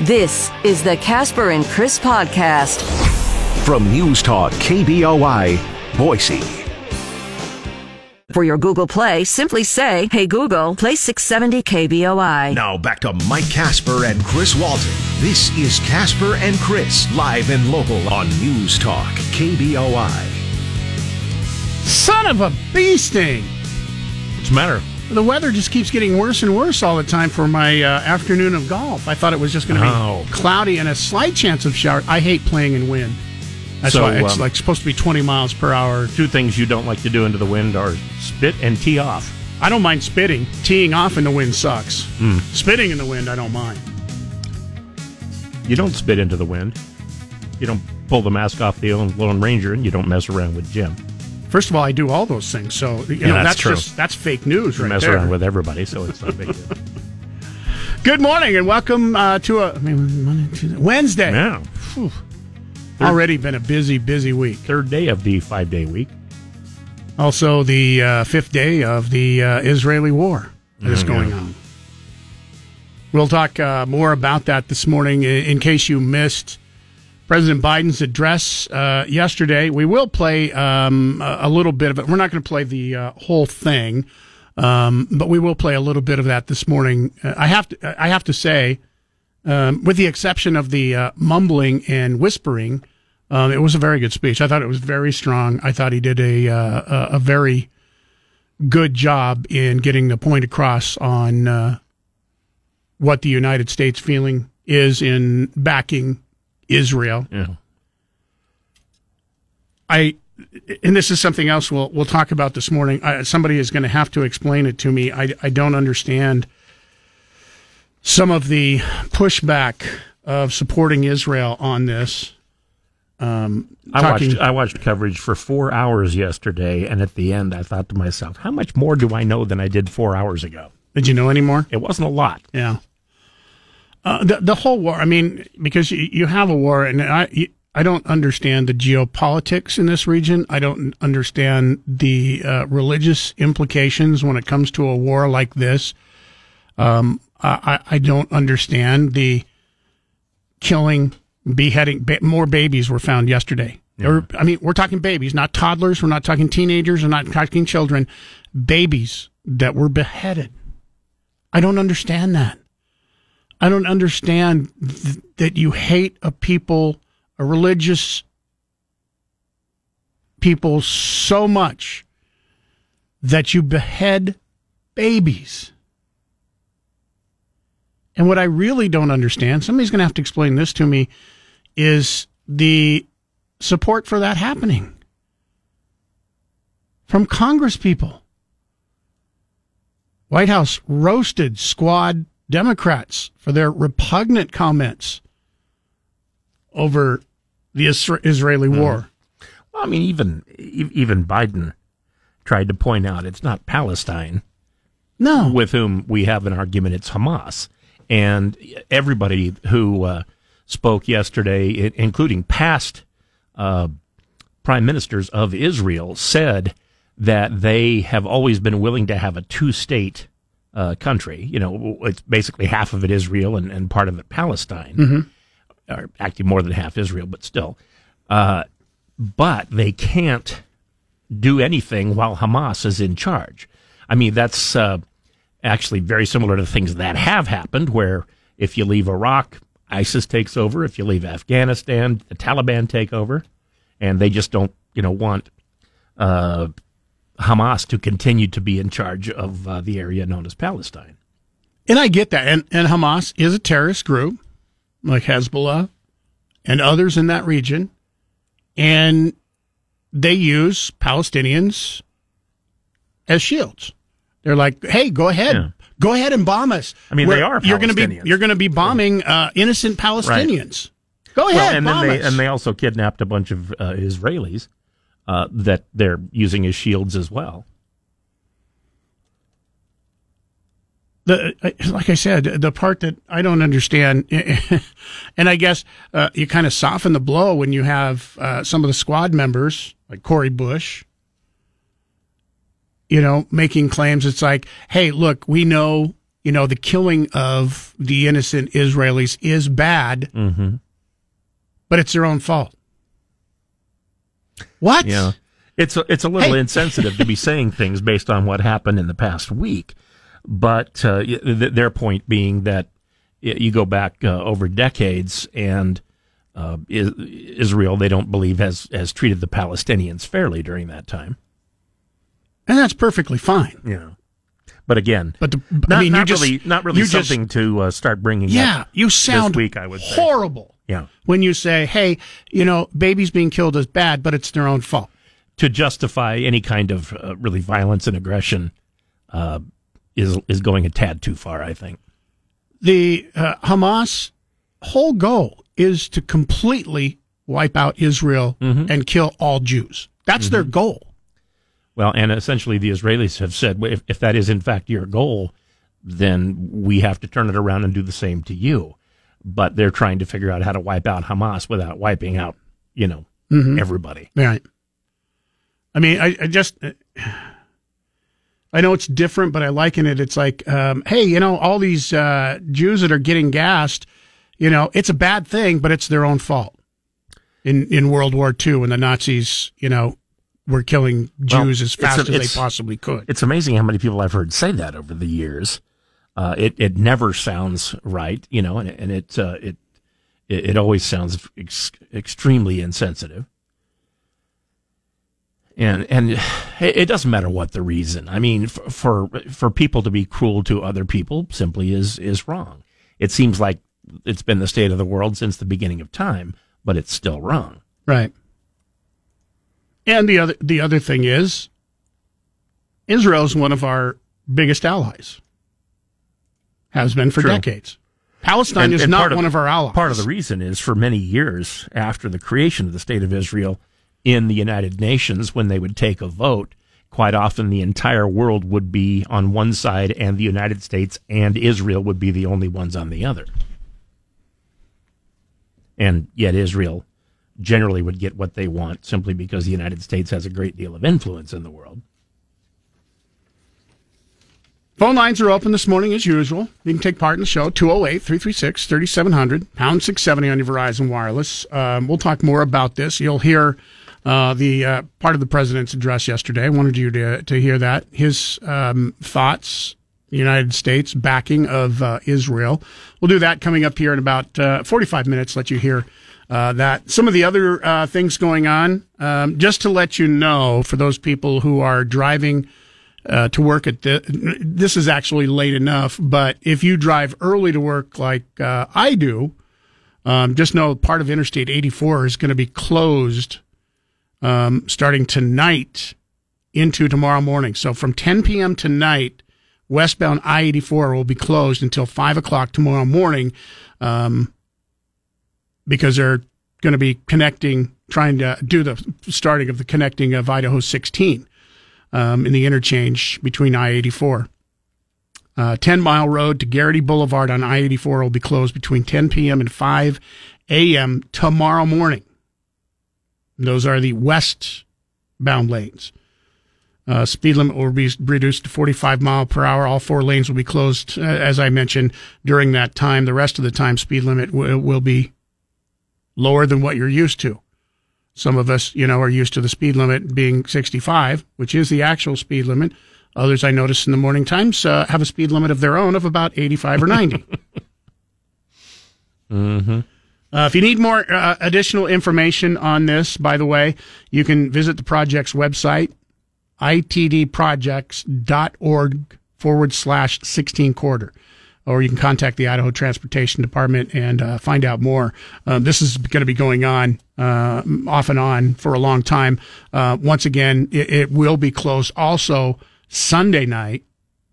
This is the Casper and Chris podcast from News Talk KBOI, Boise. For your Google Play, simply say, Hey Google, play 670 KBOI. Now back to Mike Casper and Chris Walton. This is Casper and Chris, live and local on News Talk KBOI. Son of a bee sting! What's the matter? The weather just keeps getting worse and worse all the time for my uh, afternoon of golf. I thought it was just going to No. be cloudy and a slight chance of shower. I hate playing in wind. That's So, why it's um, like supposed to be 20 miles per hour. Two things you don't like to do into the wind are spit and tee off. I don't mind spitting. Teeing off in the wind sucks. Hmm. Spitting in the wind, I don't mind. You don't spit into the wind. You don't pull the mask off the Lone Ranger, and you don't mess around with Jim. First of all, I do all those things, so you Yeah, know that's that's, just that's fake news You right mess there. around with everybody, so it's not a big deal. Good morning and welcome uh, to a I mean, Monday, Tuesday, Wednesday. Now, Already been a busy, busy week. third day of the five day week. Also, the uh, fifth day of the uh, Israeli war that is Mhm. going on. We'll talk uh, more about that this morning. In case you missed President Biden's address uh, yesterday, we will play um, a little bit of it. We're not going to play the uh, whole thing, um, but we will play a little bit of that this morning. Uh, I have to. I have to say, um, with the exception of the uh, mumbling and whispering, um, it was a very good speech. I thought it was very strong. I thought he did a uh, a, very good job in getting the point across on what the United States feeling is in backing Israel. Yeah. I and this is something else we'll we'll talk about this morning. I, somebody is going to have to explain it to me. I I don't understand some of the pushback of supporting Israel on this. Um, I watched I watched coverage for four hours yesterday, and at the end, I thought to myself, "How much more do I know than I did four hours ago?" Did you know any more? It wasn't a lot. Yeah. Uh, the the whole war. I mean, because you, you have a war, and I I don't understand the geopolitics in this region. I don't understand the uh, religious implications when it comes to a war like this. Um, I I don't understand the killing, beheading. Ba- more babies were found yesterday. Or, I mean, we're talking babies, not toddlers. We're not talking teenagers. We're not talking children. Babies that were beheaded. I don't understand that. I don't understand th- that you hate a people, a religious people so much that you behead babies. And what I really don't understand, somebody's going to have to explain this to me, is the support for that happening from Congress people. White House roasted squad Democrats for their repugnant comments over the Israeli war. Well, I mean, even even Biden tried to point out it's not Palestine No, with whom we have an argument; it's Hamas. And everybody who uh, spoke yesterday, including past uh, prime ministers of Israel, said that they have always been willing to have a two-state uh, country. You know, it's basically half of it Israel and, and part of it Palestine, or actually more than half Israel, but still. Uh, but they can't do anything while Hamas is in charge. I mean, that's uh, actually very similar to things that have happened, where if you leave Iraq, ISIS takes over. If you leave Afghanistan, the Taliban take over, and they just don't, you know, want uh, Hamas to continue to be in charge of uh, the area known as Palestine. and I get that. And, and Hamas is a terrorist group like Hezbollah and others in that region. And they use Palestinians as shields. They're like, hey, go ahead. Yeah. Go ahead and bomb us. I mean, they We're- are You're going to be Palestinians. you're going to be bombing uh, innocent Palestinians. Go ahead, Well, and then they us. and they also kidnapped a bunch of uh, Israelis uh, that they're using as shields as well. the like I said, the part that I don't understand, and I guess uh, you kind of soften the blow when you have uh, some of the squad members like Cori Bush, you know, making claims. It's like, hey, look, we know you know, the killing of the innocent Israelis is bad, Mm-hmm. but it's their own fault. What? Yeah. It's a, it's a little Hey. insensitive to be saying things based on what happened in the past week. But uh, th- their point being that you go back uh, over decades and uh, Israel, they don't believe, has, has treated the Palestinians fairly during that time. And that's perfectly fine. Yeah. But again, But the, not, I mean, not you just, really, not really you just- something to uh, start bringing yeah, up. you sound week, I would say. Yeah. when you say, hey, you know, babies being killed is bad, but it's their own fault. To justify any kind of uh, really violence and aggression uh, is is going a tad too far, I think. The uh, Hamas whole goal is to completely wipe out Israel Mm-hmm. and kill all Jews. That's their goal. Well, and essentially the Israelis have said, well, if, if that is in fact your goal, then we have to turn it around and do the same to you. But they're trying to figure out how to wipe out Hamas without wiping out, you know, everybody. Right. I mean, I, I just, I know it's different, but I liken it. It's like, um, hey, you know, all these uh, Jews that are getting gassed, you know, it's a bad thing, but it's their own fault. In in World War II, when the Nazis, you know, were killing Well, Jews as fast a- as they possibly could. It's amazing how many people I've heard say that over the years. Uh, it it never sounds right, you know, and, and it, uh, it it always sounds ex- extremely insensitive. And and it doesn't matter what the reason. I mean, for, for people to be cruel to other people simply is is wrong. It seems like it's been the state of the world since the beginning of time, but it's still wrong. Right. And the other the other thing is Israel's one of our biggest allies. Has been for True. decades. Palestine And- is and not part one of our allies. Part of the reason is for many years after the creation of the state of Israel in the United Nations, when they would take a vote, quite often the entire world would be on one side and the United States and Israel would be the only ones on the other. And yet Israel generally would get what they want simply because the United States has a great deal of influence in the world. Phone lines are open this morning as usual. You can take part in the show 208 336 3700, pound 670 on your Verizon Wireless. Um, we'll talk more about this. You'll hear uh, the uh, part of the president's address yesterday. I wanted you to, to hear that. His um, thoughts, the United States backing of uh, Israel. We'll do that coming up here in about uh, 45 minutes, let you hear. Uh, that some of the other uh, things going on, um, just to let you know, for those people who are driving uh, to work at the, this is actually late enough, but if you drive early to work like uh, I do, um, just know part of Interstate 84 is going to be closed um, starting tonight into tomorrow morning. So from 10 p.m. tonight, westbound I 84 will be closed until 5 o'clock tomorrow morning um, because they're going to be connecting, trying to do the starting of the connecting of Idaho 16 um, in the interchange between I 84. Uh, 10 Mile Road to Garrity Boulevard on I 84 will be closed between 10 p.m. and 5 a.m. tomorrow morning. Those are the westbound lanes. Uh, speed limit will be reduced to 45 mile per hour. All four lanes will be closed, uh, as I mentioned, during that time. The rest of the time, speed limit will, will be lower than what you're used to. Some of us, you know, are used to the speed limit being 65, which is the actual speed limit. Others I notice in the morning times uh, have a speed limit of their own of about 85 or 90. Uh, if you need more uh, additional information on this, by the way, you can visit the project's website, itdprojects.org forward slash 16 quarter. Or you can contact the Idaho Transportation Department and uh, find out more. Um, this is going to be going on uh, off and on for a long time. Uh, once again, it, it will be closed also Sunday night,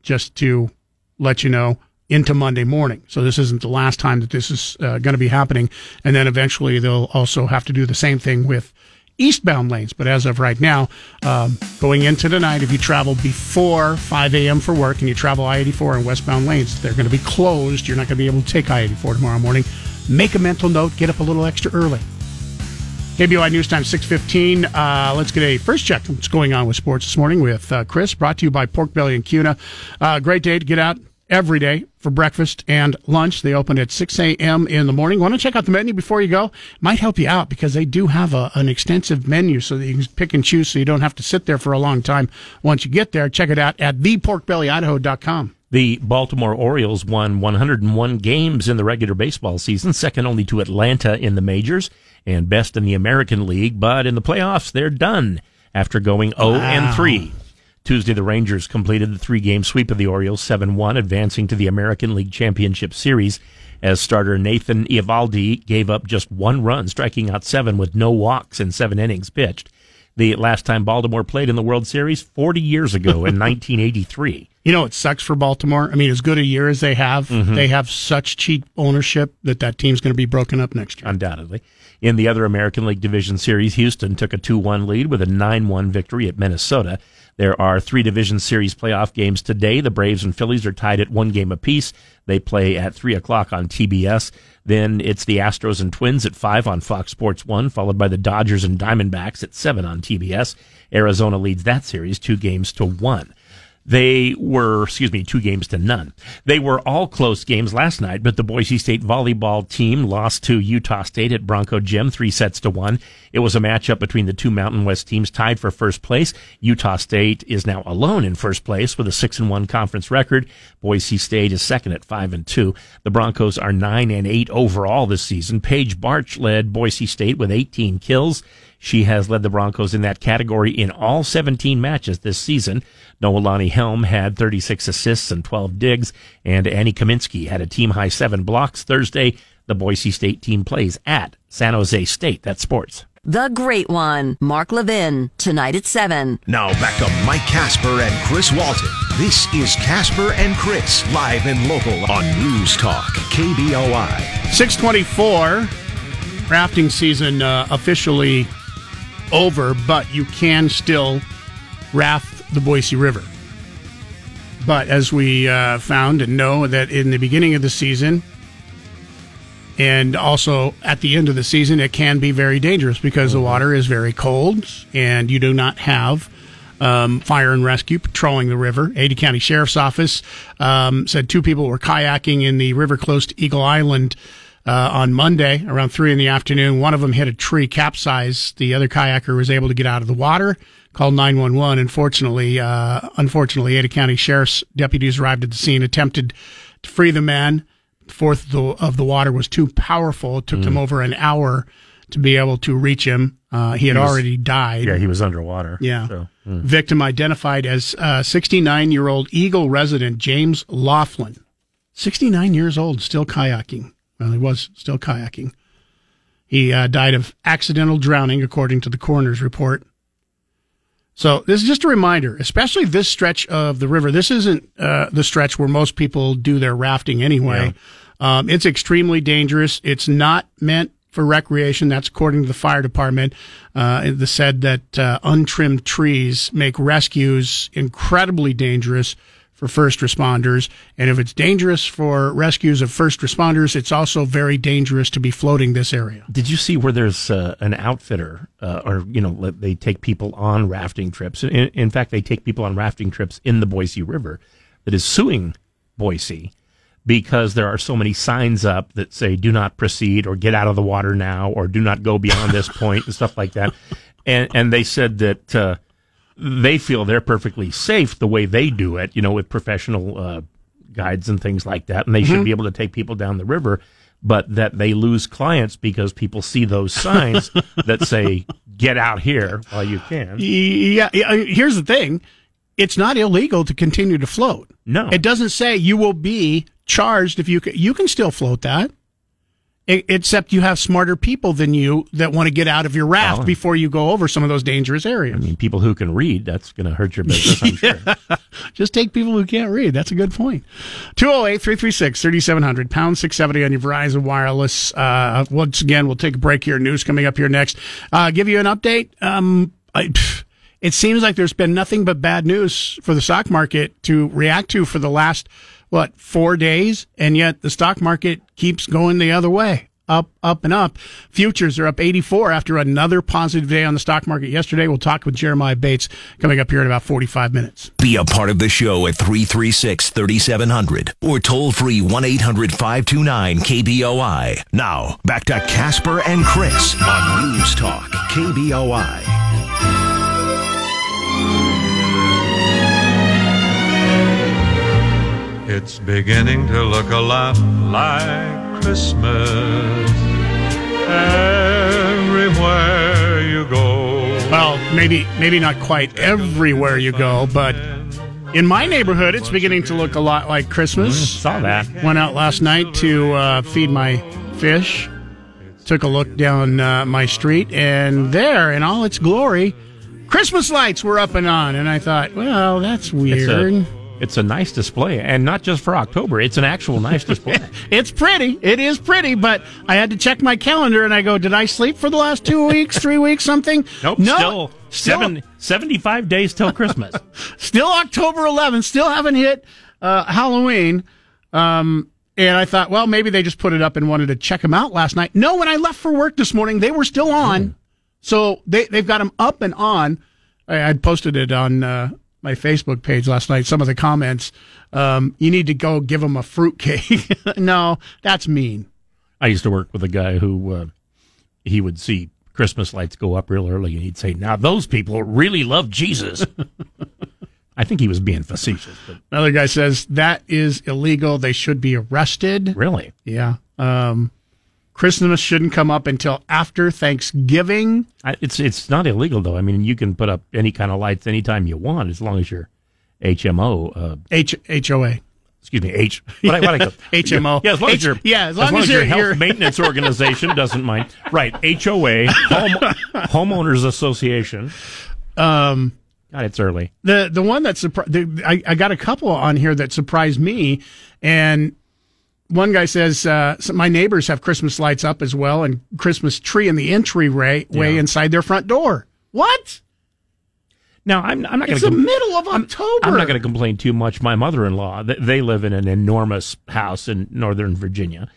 just to let you know, into Monday morning. So this isn't the last time that this is uh, going to be happening. And then eventually they'll also have to do the same thing with eastbound lanes. But as of right now, um, going into tonight, if you travel before 5 a.m. for work and you travel I 84 in westbound lanes, they're going to be closed. You're not going to be able to take I 84 tomorrow morning. Make a mental note, get up a little extra early. KBOI News Time 615. Uh, let's get a first check what's going on with sports this morning with uh, Chris, brought to you by Pork Belly and Kuna. Uh, great day to get out every day for breakfast and lunch. They open at 6 a.m. in the morning. Want to check out the menu before you go? Might help you out because they do have a, an extensive menu so that you can pick and choose so you don't have to sit there for a long time once you get there. Check it out at theporkbellyidaho.com. The Baltimore Orioles won 101 games in the regular baseball season, second only to Atlanta in the majors and best in the American League, but in the playoffs they're done after going 0 and 3. Tuesday, the Rangers completed the three game sweep of the Orioles 7 1, advancing to the American League Championship Series as starter Nathan Eovaldi gave up just one run, striking out seven with no walks in seven innings pitched. The last time Baltimore played in the World Series, 40 years ago in 1983. You know, it sucks for Baltimore. I mean, as good a year as they have, Mm-hmm. they have such cheap ownership that that team's going to be broken up next year. undoubtedly. In the other American League Division Series, Houston took a 2 1 lead with a 9 1 victory at Minnesota. There are three Division Series playoff games today. The Braves and Phillies are tied at one game apiece. They play at 3 o'clock on TBS. Then it's the Astros and Twins at 5 on Fox Sports 1, followed by the Dodgers and Diamondbacks at 7 on TBS. Arizona leads that series two games to one. They were, excuse me, two games to none. They were all close games last night, but the Boise State volleyball team lost to Utah State at Bronco Gym, three sets to one. It was a matchup between the two Mountain West teams tied for first place. Utah State is now alone in first place with a six and one conference record. Boise State is second at five and two. The Broncos are nine and eight overall this season. Paige Barch led Boise State with 18 kills. She has led the Broncos in that category in all 17 matches this season. Noelani Helm had 36 assists and 12 digs, and Annie Kaminsky had a team high seven blocks Thursday. The Boise State team plays at San Jose State. That's sports. The Great One, Mark Levin, tonight at 7. Now back to Mike Casper and Chris Walton. This is Casper and Chris, live and local on News Talk, KBOI. 624, rafting season uh, officially over, but you can still raft the Boise River. But as we uh, found and know that in the beginning of the season and also at the end of the season, it can be very dangerous because the water is very cold and you do not have um, fire and rescue patrolling the river. Ada County Sheriff's Office um, said two people were kayaking in the river close to Eagle Island uh, on Monday around three in the afternoon. One of them hit a tree, capsized. The other kayaker was able to get out of the water. Called 911. Unfortunately, uh, unfortunately, Ada County Sheriff's deputies arrived at the scene, attempted to free the man. Fourth of the, of the water was too powerful. It took them over an hour to be able to reach him. Uh, he had was- already died. Yeah, he was underwater. Yeah. So, Victim identified as 69 year old Eagle resident James Laughlin. 69 years old, still kayaking. Well, he was still kayaking. He uh, died of accidental drowning, according to the coroner's report. So this is just a reminder, especially this stretch of the river. This isn't uh, the stretch where most people do their rafting anyway. Um, it's extremely dangerous. It's not meant for recreation. That's according to the fire department. Uh, it said that uh, untrimmed trees make rescues incredibly dangerous for first responders. And if it's dangerous for rescues of first responders, it's also very dangerous to be floating this area. Did you see where there's uh, an outfitter, uh, or you know, they take people on rafting trips? In, in fact, they take people on rafting trips in the Boise River that is suing Boise because there are so many signs up that say "Do not proceed" or "Get out of the water now" or "Do not go beyond this point" and stuff like that. And and they said that uh, they feel they're perfectly safe the way they do it, you know, with professional uh, guides and things like that, and they should be able to take people down the river, but that they lose clients because people see those signs that say "Get out here while you can." Yeah, yeah, here's the thing. It's not illegal to continue to float. No. It doesn't say you will be charged if you can, you can still float that. Except you have smarter people than you that want to get out of your raft Oh. before you go over some of those dangerous areas. I mean, people who can read, that's going to hurt your business, I'm sure. Just take people who can't read. That's a good point. 208 336 3700, pound 670 on your Verizon Wireless. Uh, once again, we'll take a break here. News coming up here next. Uh, give you an update. Um, I, pff, it seems like there's been nothing but bad news for the stock market to react to for the last, what, four days? And yet the stock market keeps going the other way. up, up, and up. Futures are up 84 after another positive day on the stock market yesterday. We'll talk with Jeremiah Bates coming up here in about 45 minutes. Be a part of the show at 336 3700 or toll free 1 800 529 KBOI. Now, back to Casper and Chris on News Talk KBOI. It's beginning to look a lot like Christmas everywhere you go. Well, maybe maybe not quite everywhere you go, but in my neighborhood, it's beginning to look a lot like Christmas. Saw that. Went out last night to uh, feed my fish. Took a look down uh, my street, and there, in all its glory, Christmas lights were up and on. And I thought, well, that's It's weird. It's a nice display, and not just for October. It's an actual nice display. It's pretty. It is pretty, but I had to check my calendar and I go, did I sleep for the last two weeks, three weeks, something? Nope. No. Still, seven, 75 days till Christmas. still October 11th, still haven't hit uh, Halloween. Um, and I thought, well, maybe they just put it up and wanted to check them out last night. No, when I left for work this morning, they were still on. So they, they've got them up and on. I, posted it on uh, my Facebook page last night, some of the comments. Um, you need to go give them a fruitcake. no, that's mean. I used to work with a guy who uh, he would see Christmas lights go up real early, and he'd say, "Now those people really love Jesus." I think he was being facetious, but Another guy says that is illegal. They should be arrested. really, Yeah. Um, Christmas shouldn't come up until after Thanksgiving. I, it's it's not illegal though. I mean, you can put up any kind of lights anytime you want, as long as you're HMO. Uh, H HOA. excuse me, H. What I, what I go, HMO. Yeah, as long H- as your yeah, as long as your you're- health you're- maintenance organization doesn't mind. Right, HOA, home, homeowners association. Um, God, it's early. the the one that surprised I, I got a couple on here that surprised me, and one guy says uh, my neighbors have Christmas lights up as well and Christmas tree in the entryway way Yeah. inside their front door. What? Now, I'm, I'm not going It's to. the middle of October. I'm not going to complain too much. My mother-in-law, th- they live in an enormous house in Northern Virginia,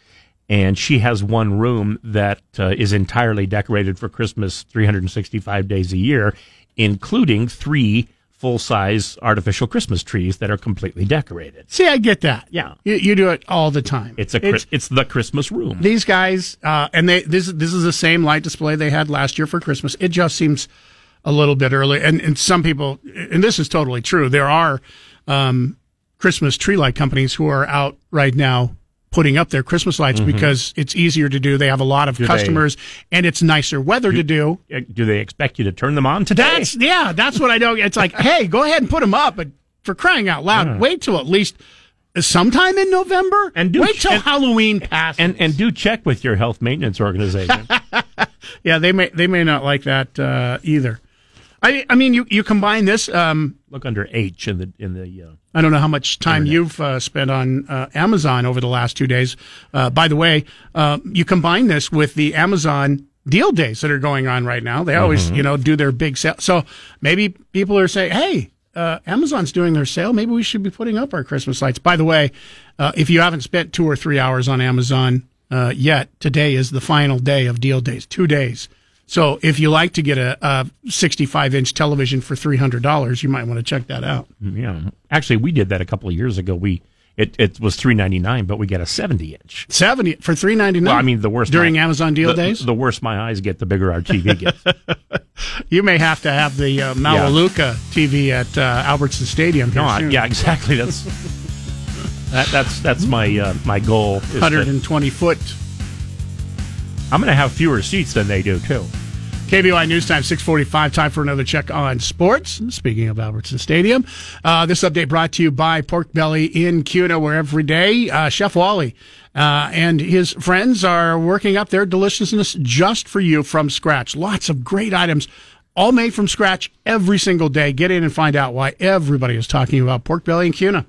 and she has one room that uh, is entirely decorated for Christmas 365 days a year, including three full-size artificial Christmas trees that are completely decorated. See, I get that. Yeah. you, you do it all the time. It's a Chris- it's, the Christmas room. these guys, uh, and they this this is the same light display they had last year for Christmas. It just seems a little bit early, and and some people, and this is totally true. There are um, Christmas tree light companies who are out right now putting up their Christmas lights because it's easier to do. They have a lot of Mm-hmm. they- customers, and it's nicer weather to do. Uh, Do they expect you to turn them on today? That's yeah, that's what I know. It's like, hey, go ahead and put them up, but for crying out loud, wait till at least sometime in November, And do- wait till and- Halloween passes. and and do check with your health maintenance organization. Yeah, they may they may not like that uh, either. I I mean, you you combine this. Um, Look under H in the in the. Uh, I don't know how much time you've uh, spent on uh, Amazon over the last two days. Uh, by the way, uh, you combine this with the Amazon deal days that are going on right now. They always you know do their big sale. So maybe people are saying, hey. Uh, Amazon's doing their sale. Maybe we should be putting up our Christmas lights. By the way, uh, if you haven't spent two or three hours on Amazon uh, yet, today is the final day of deal days. Two days. So if you like to get a, a 65 inch television for $300, you might want to check that out. Yeah, actually, we did that a couple of years ago. We it, it was three ninety nine, but we got a seventy inch. 70 for 399 Well, I mean, the worst during my- Amazon deal the, days. The worse my eyes get, the bigger our TV gets. you may have to have the uh, Malaluka TV at uh, Albertson Stadium. Here no, I, yeah, exactly. That's that, that's that's my uh, my goal. is to- 120 foot. I'm going to have fewer seats than they do too. KBOI News Time 645. Time for another check on sports. Speaking of Albertson Stadium, uh, this update brought to you by Pork Belly in Kuna, where every day uh, Chef Wally uh, and his friends are working up their deliciousness just for you from scratch. Lots of great items, all made from scratch every single day. Get in and find out why everybody is talking about Pork Belly in Kuna.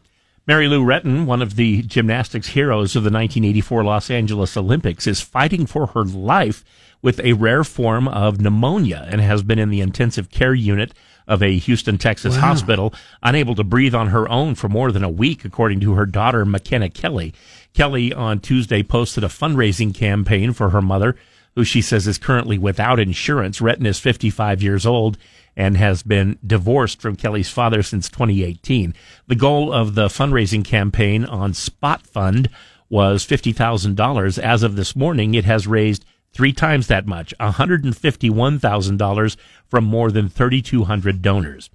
Mary Lou Retton, one of the gymnastics heroes of the 1984 Los Angeles Olympics, is fighting for her life with a rare form of pneumonia and has been in the intensive care unit of a Houston, Texas wow. hospital, unable to breathe on her own for more than a week, according to her daughter, McKenna Kelly. Kelly on Tuesday posted a fundraising campaign for her mother, who she says is currently without insurance. Retton is 55 years old and has been divorced from Kelly's father since 2018. The goal of the fundraising campaign on Spot Fund was $50,000. As of this morning, it has raised three times that much, $151,000 from more than 3,200 donors.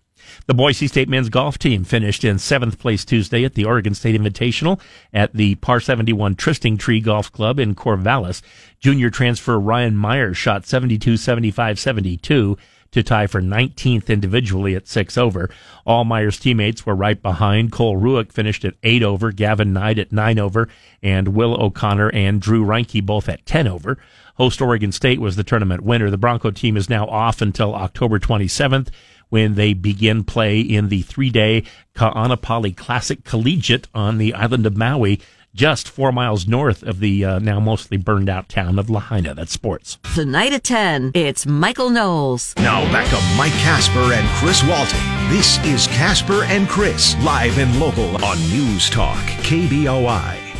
The Boise State men's golf team finished in seventh place Tuesday at the Oregon State Invitational at the Par 71 Trysting Tree Golf Club in Corvallis. Junior transfer Ryan Meyer shot 72, 75, 72 to tie for 19th individually at six over. All Meyer's teammates were right behind. Cole Ruick finished at eight over, Gavin Knight at nine over, and Will O'Connor and Drew Reinke both at 10 over. Host Oregon State was the tournament winner. The Bronco team is now off until October 27th when they begin play in the three day Ka'anapali Classic Collegiate on the island of Maui just four miles north of the uh, now mostly burned out town of Lahaina. That's sports. Tonight at 10, it's Michael Knowles. Now back to Mike Casper and Chris Walton. This is Casper and Chris, live and local on News Talk, KBOI.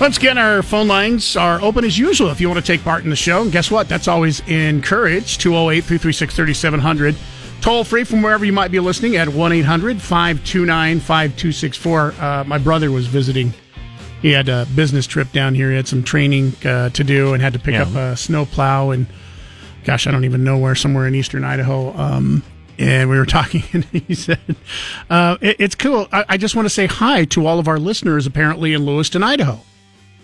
Once again, our phone lines are open as usual if you want to take part in the show. And guess what? That's always encouraged. 208 336 3700. Toll free from wherever you might be listening at 1 800 529 5264. Uh, my brother was visiting he had a business trip down here. He had some training uh, to do and had to pick yeah. up a snow plow and gosh, I don't even know where, somewhere in eastern Idaho. Um, and we were talking, and he said, uh, it, "It's cool. I, I just want to say hi to all of our listeners, apparently in Lewiston, Idaho."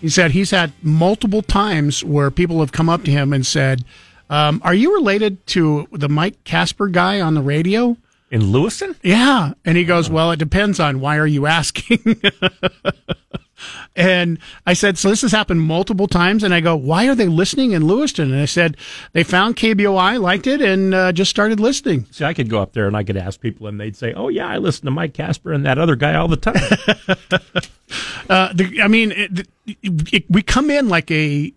He said he's had multiple times where people have come up to him and said, um, "Are you related to the Mike Casper guy on the radio?" In Lewiston? Yeah. And he goes, Well, it depends on why are you asking? And I said, so this has happened multiple times. And I go, why are they listening in Lewiston? And I said, they found KBOI, liked it, and uh, just started listening. See, I could go up there and I could ask people, and they'd say, oh, yeah, I listen to Mike Casper and that other guy all the time. uh, the, I mean, it, it, it, we come in like a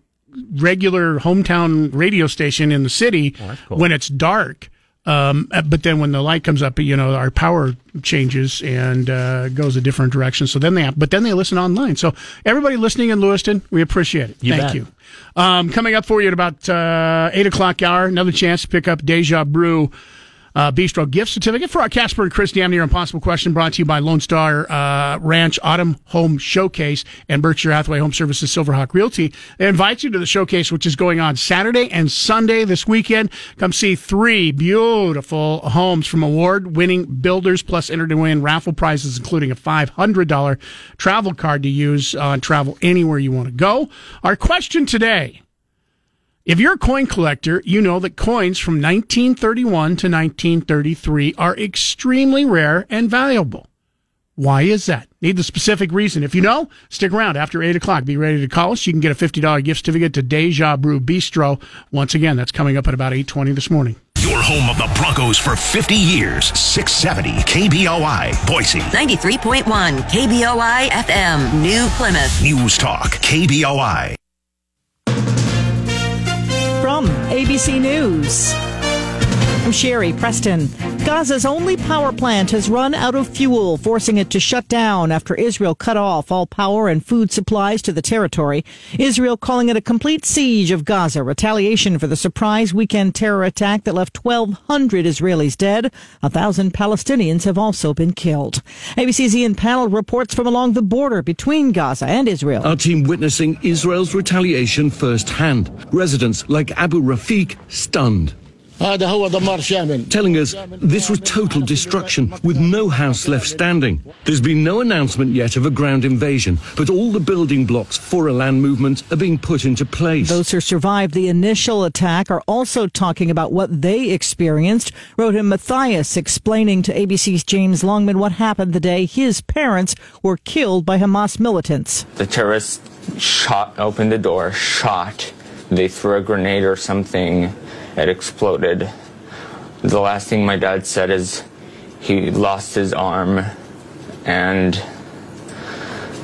regular hometown radio station in the city oh, cool. when it's dark. Um, uh, but then when the light comes up, you know, our power changes and uh, goes a different direction. So then they, have, but then they listen online. So everybody listening in Lewiston, we appreciate it. You Thank bet. you. Um, coming up for you at about uh, eight o'clock hour, another chance to pick up Deja Brew uh, Bistro gift certificate for our Casper and Chris Damn Near Impossible question brought to you by Lone Star uh, Ranch Autumn Home Showcase and Berkshire Hathaway Home Services Silverhawk Realty. They invite you to the showcase, which is going on Saturday and Sunday this weekend. Come see three beautiful homes from award winning builders, plus enter to win raffle prizes, including a $500 travel card to use on travel anywhere you want to go. Our question today if you're a coin collector, you know that coins from 1931 to 1933 are extremely rare and valuable. Why is that? Need the specific reason. If you know, stick around after 8 o'clock. Be ready to call us. You can get a $50 gift certificate to Deja Brew Bistro. Once again, that's coming up at about 8.20 this morning. Your home of the Broncos for 50 years. 670 KBOI, Boise. 93.1 KBOI FM, New Plymouth. News Talk, KBOI ABC News. I'm Sherry Preston. Gaza's only power plant has run out of fuel, forcing it to shut down after Israel cut off all power and food supplies to the territory. Israel calling it a complete siege of Gaza, retaliation for the surprise weekend terror attack that left 1,200 Israelis dead. A thousand Palestinians have also been killed. ABC's Ian Pannell reports from along the border between Gaza and Israel. Our team witnessing Israel's retaliation firsthand. Residents like Abu Rafiq stunned. Telling us this was total destruction with no house left standing. There's been no announcement yet of a ground invasion, but all the building blocks for a land movement are being put into place. Those who survived the initial attack are also talking about what they experienced. Rotem Matias explaining to ABC's James Longman what happened the day his parents were killed by Hamas militants. The terrorists shot, opened the door, shot. They threw a grenade or something it exploded. The last thing my dad said is he lost his arm and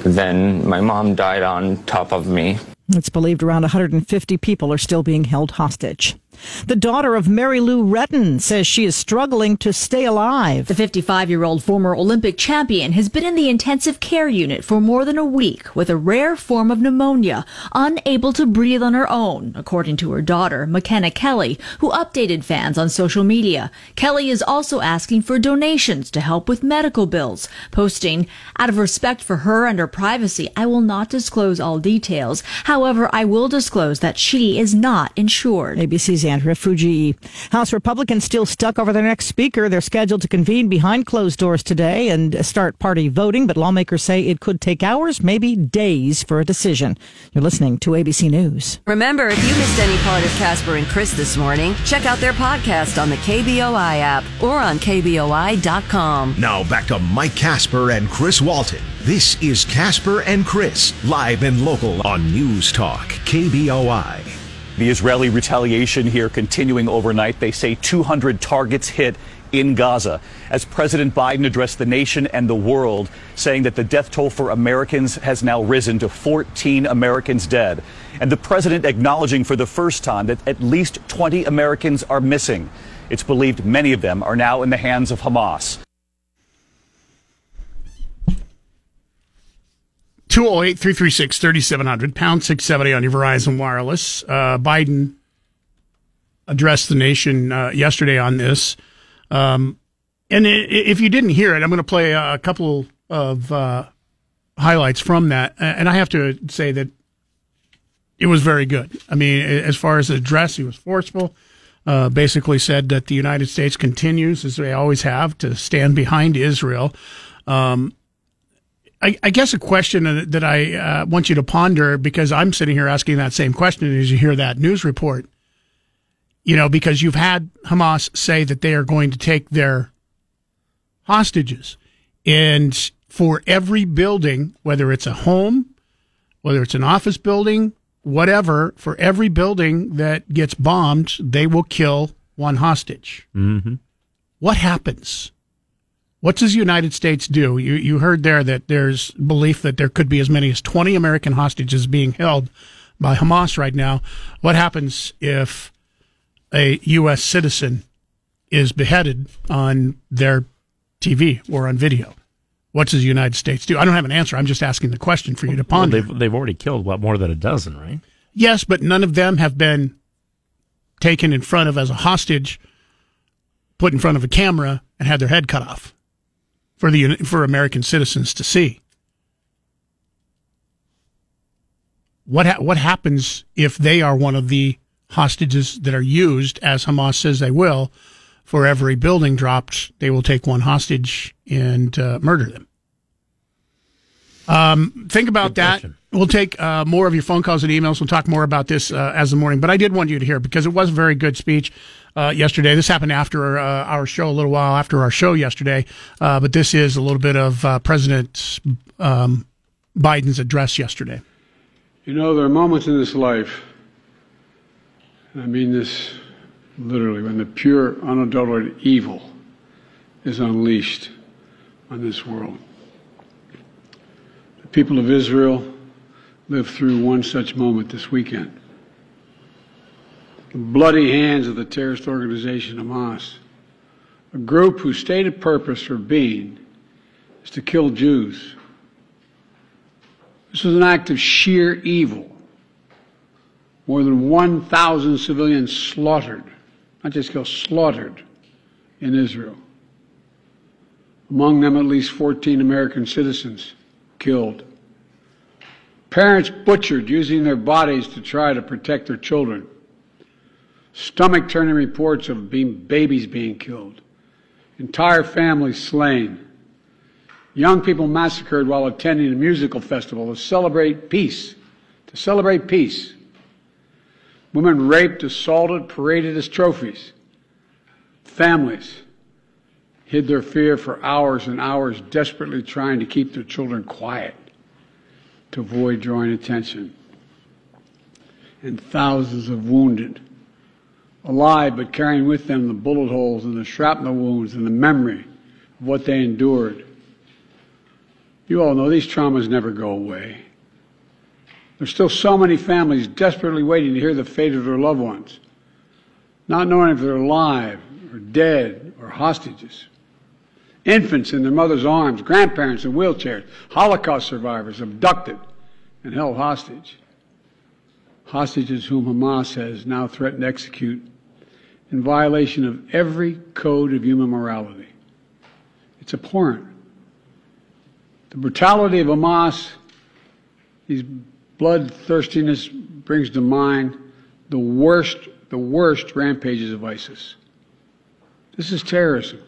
then my mom died on top of me. It's believed around 150 people are still being held hostage. The daughter of Mary Lou Retton says she is struggling to stay alive. The 55 year old former Olympic champion has been in the intensive care unit for more than a week with a rare form of pneumonia, unable to breathe on her own, according to her daughter, McKenna Kelly, who updated fans on social media. Kelly is also asking for donations to help with medical bills, posting, Out of respect for her and her privacy, I will not disclose all details. However, I will disclose that she is not insured. ABC's Andrea Fujii. House Republicans still stuck over their next speaker. They're scheduled to convene behind closed doors today and start party voting, but lawmakers say it could take hours, maybe days for a decision. You're listening to ABC News. Remember, if you missed any part of Casper and Chris this morning, check out their podcast on the KBOI app or on KBOI.com. Now back to Mike Casper and Chris Walton. This is Casper and Chris, live and local on News Talk, KBOI. The Israeli retaliation here continuing overnight. They say 200 targets hit in Gaza as President Biden addressed the nation and the world, saying that the death toll for Americans has now risen to 14 Americans dead. And the president acknowledging for the first time that at least 20 Americans are missing. It's believed many of them are now in the hands of Hamas. 208 336 3700, pound 670 on your Verizon Wireless. Uh, Biden addressed the nation uh, yesterday on this. Um, and if you didn't hear it, I'm going to play a couple of uh, highlights from that. And I have to say that it was very good. I mean, as far as the address, he was forceful. Uh, basically said that the United States continues, as they always have, to stand behind Israel. Um, I, I, guess a question that I uh, want you to ponder because I'm sitting here asking that same question as you hear that news report. You know, because you've had Hamas say that they are going to take their hostages. And for every building, whether it's a home, whether it's an office building, whatever, for every building that gets bombed, they will kill one hostage. Mm-hmm. What happens? What does the United States do? You, you heard there that there's belief that there could be as many as 20 American hostages being held by Hamas right now. What happens if a U.S. citizen is beheaded on their TV or on video? What does the United States do? I don't have an answer. I'm just asking the question for you to ponder. Well, they've, they've already killed, what, more than a dozen, right? Yes, but none of them have been taken in front of as a hostage, put in front of a camera, and had their head cut off for the for American citizens to see. What ha- what happens if they are one of the hostages that are used, as Hamas says they will, for every building dropped? They will take one hostage and uh, murder them. Um, think about Good that. Question. We'll take uh, more of your phone calls and emails. We'll talk more about this uh, as the morning. But I did want you to hear because it was a very good speech uh, yesterday. This happened after uh, our show, a little while after our show yesterday. Uh, but this is a little bit of uh, President um, Biden's address yesterday. You know, there are moments in this life, and I mean this literally, when the pure, unadulterated evil is unleashed on this world. The people of Israel lived through one such moment this weekend the bloody hands of the terrorist organization Hamas, a group whose stated purpose for being is to kill Jews. This was an act of sheer evil. More than 1,000 civilians slaughtered, not just killed, slaughtered in Israel. Among them, at least 14 American citizens killed. Parents butchered using their bodies to try to protect their children stomach turning reports of being, babies being killed, entire families slain, young people massacred while attending a musical festival to celebrate peace, to celebrate peace, women raped, assaulted, paraded as trophies, families hid their fear for hours and hours, desperately trying to keep their children quiet to avoid drawing attention. And thousands of wounded alive, but carrying with them the bullet holes and the shrapnel wounds and the memory of what they endured. You all know these traumas never go away. There's still so many families desperately waiting to hear the fate of their loved ones, not knowing if they're alive or dead or hostages. Infants in their mother's arms, grandparents in wheelchairs, Holocaust survivors abducted and held hostage. Hostages whom Hamas has now threatened to execute in violation of every code of human morality. It's abhorrent. The brutality of Hamas, these bloodthirstiness brings to mind the worst, the worst rampages of ISIS. This is terrorism.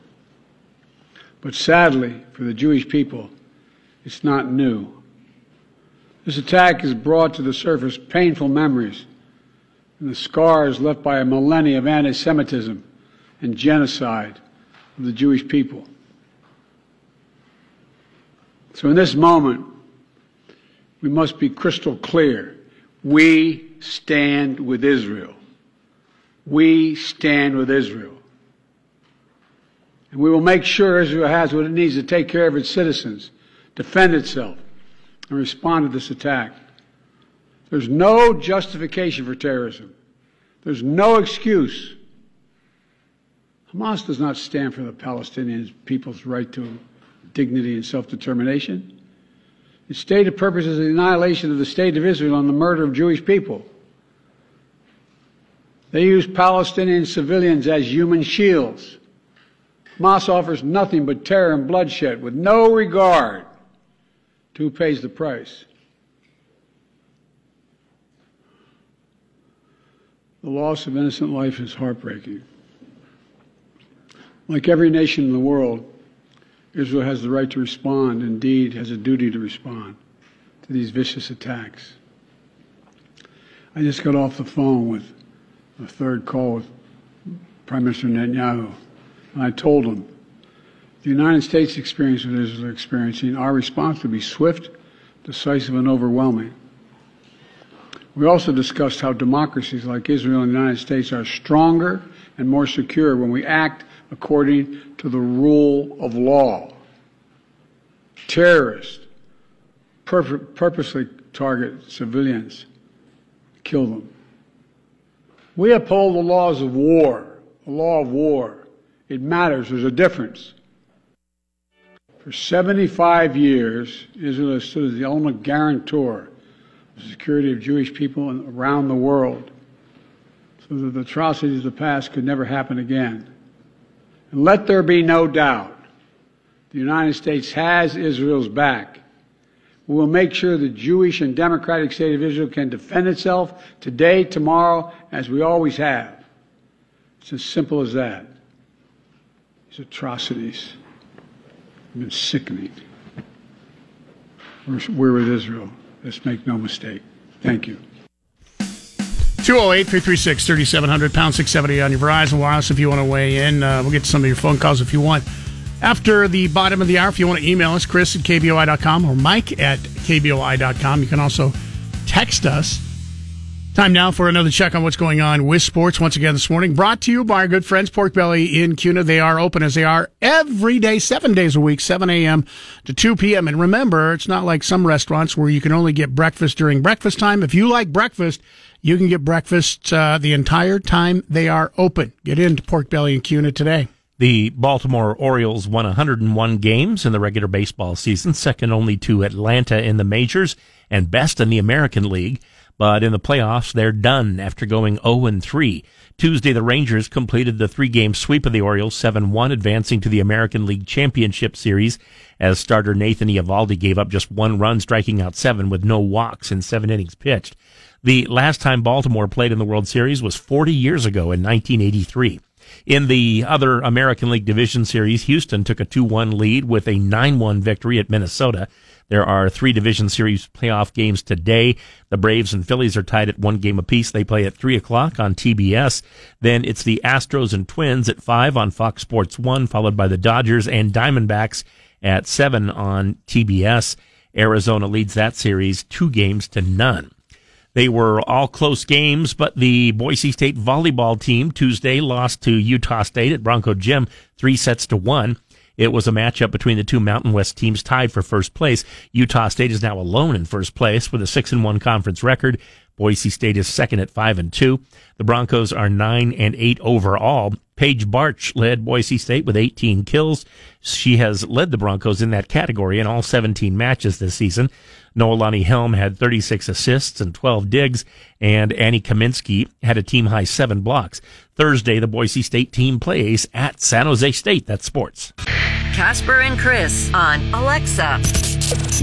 But sadly, for the Jewish people, it's not new. This attack has brought to the surface painful memories and the scars left by a millennia of anti Semitism and genocide of the Jewish people. So, in this moment, we must be crystal clear. We stand with Israel. We stand with Israel. And we will make sure Israel has what it needs to take care of its citizens, defend itself, and respond to this attack. There's no justification for terrorism. There's no excuse. Hamas does not stand for the Palestinian people's right to dignity and self determination. Its stated purpose is the annihilation of the state of Israel and the murder of Jewish people. They use Palestinian civilians as human shields. Hamas offers nothing but terror and bloodshed with no regard to who pays the price. The loss of innocent life is heartbreaking. Like every nation in the world, Israel has the right to respond, indeed, has a duty to respond to these vicious attacks. I just got off the phone with a third call with Prime Minister Netanyahu, and I told him the United States experience what Israel is experiencing, our response would be swift, decisive, and overwhelming. We also discussed how democracies like Israel and the United States are stronger and more secure when we act according to the rule of law. Terrorists pur- purposely target civilians, kill them. We uphold the laws of war, the law of war. It matters, there's a difference. For 75 years, Israel has stood as the ultimate guarantor security of Jewish people around the world so that the atrocities of the past could never happen again. And let there be no doubt the United States has Israel's back. We will make sure the Jewish and democratic state of Israel can defend itself today, tomorrow, as we always have. It's as simple as that. These atrocities have been sickening. We're, we're with Israel. Let's make no mistake. Thank you. 208 336 3700, pound 670 on your Verizon Wireless if you want to weigh in. Uh, we'll get some of your phone calls if you want. After the bottom of the hour, if you want to email us, Chris at KBOI.com or Mike at KBOI.com. You can also text us. Time now for another check on what's going on with sports once again this morning. Brought to you by our good friends Pork Belly in Kuna. They are open as they are every day, seven days a week, 7 a.m. to 2 p.m. And remember, it's not like some restaurants where you can only get breakfast during breakfast time. If you like breakfast, you can get breakfast uh, the entire time they are open. Get into Pork Belly and Kuna today. The Baltimore Orioles won 101 games in the regular baseball season, second only to Atlanta in the majors and best in the American League. But in the playoffs, they're done after going 0 3. Tuesday, the Rangers completed the three game sweep of the Orioles 7 1, advancing to the American League Championship Series as starter Nathan Eovaldi gave up just one run, striking out seven with no walks in seven innings pitched. The last time Baltimore played in the World Series was 40 years ago in 1983. In the other American League Division Series, Houston took a 2-1 lead with a 9-1 victory at Minnesota. There are three Division Series playoff games today. The Braves and Phillies are tied at one game apiece. They play at 3 o'clock on TBS. Then it's the Astros and Twins at 5 on Fox Sports 1, followed by the Dodgers and Diamondbacks at 7 on TBS. Arizona leads that series two games to none. They were all close games, but the Boise State volleyball team Tuesday lost to Utah State at Bronco Gym three sets to one. It was a matchup between the two Mountain West teams tied for first place. Utah State is now alone in first place with a six and one conference record. Boise State is second at five and two. The Broncos are nine and eight overall. Paige Barch led Boise State with 18 kills. She has led the Broncos in that category in all 17 matches this season. Noelani Helm had 36 assists and 12 digs, and Annie Kaminsky had a team high seven blocks. Thursday, the Boise State team plays at San Jose State. That's sports. Casper and Chris on Alexa.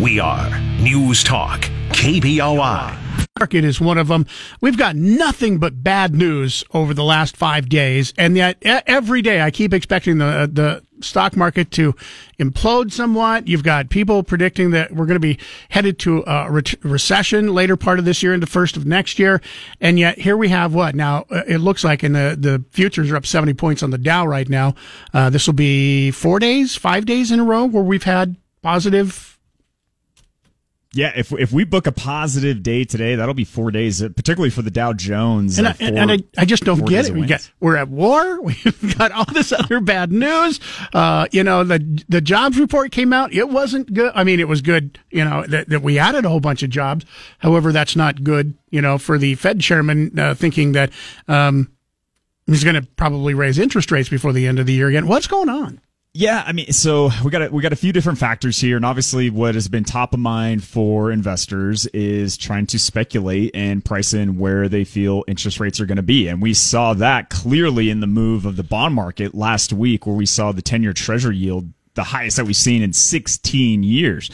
We are News Talk, KBOI. Market is one of them. We've got nothing but bad news over the last five days, and yet every day I keep expecting the the stock market to implode somewhat. You've got people predicting that we're going to be headed to a re- recession later part of this year into first of next year, and yet here we have what now? uh, It looks like, and the the futures are up seventy points on the Dow right now. Uh, this will be four days, five days in a row where we've had positive Yeah, if if we book a positive day today, that'll be four days, uh, particularly for the Dow Jones. And, uh, I, four- and I, I just don't get it. We got, we're at war. We've got all this other bad news. Uh, you know, the the jobs report came out. It wasn't good. I mean, it was good. You know that, that we added a whole bunch of jobs. However, that's not good. You know, for the Fed chairman uh, thinking that um, he's going to probably raise interest rates before the end of the year again. What's going on? Yeah, I mean, so we got a, we got a few different factors here, and obviously, what has been top of mind for investors is trying to speculate and price in where they feel interest rates are going to be, and we saw that clearly in the move of the bond market last week, where we saw the ten-year Treasury yield the highest that we've seen in 16 years.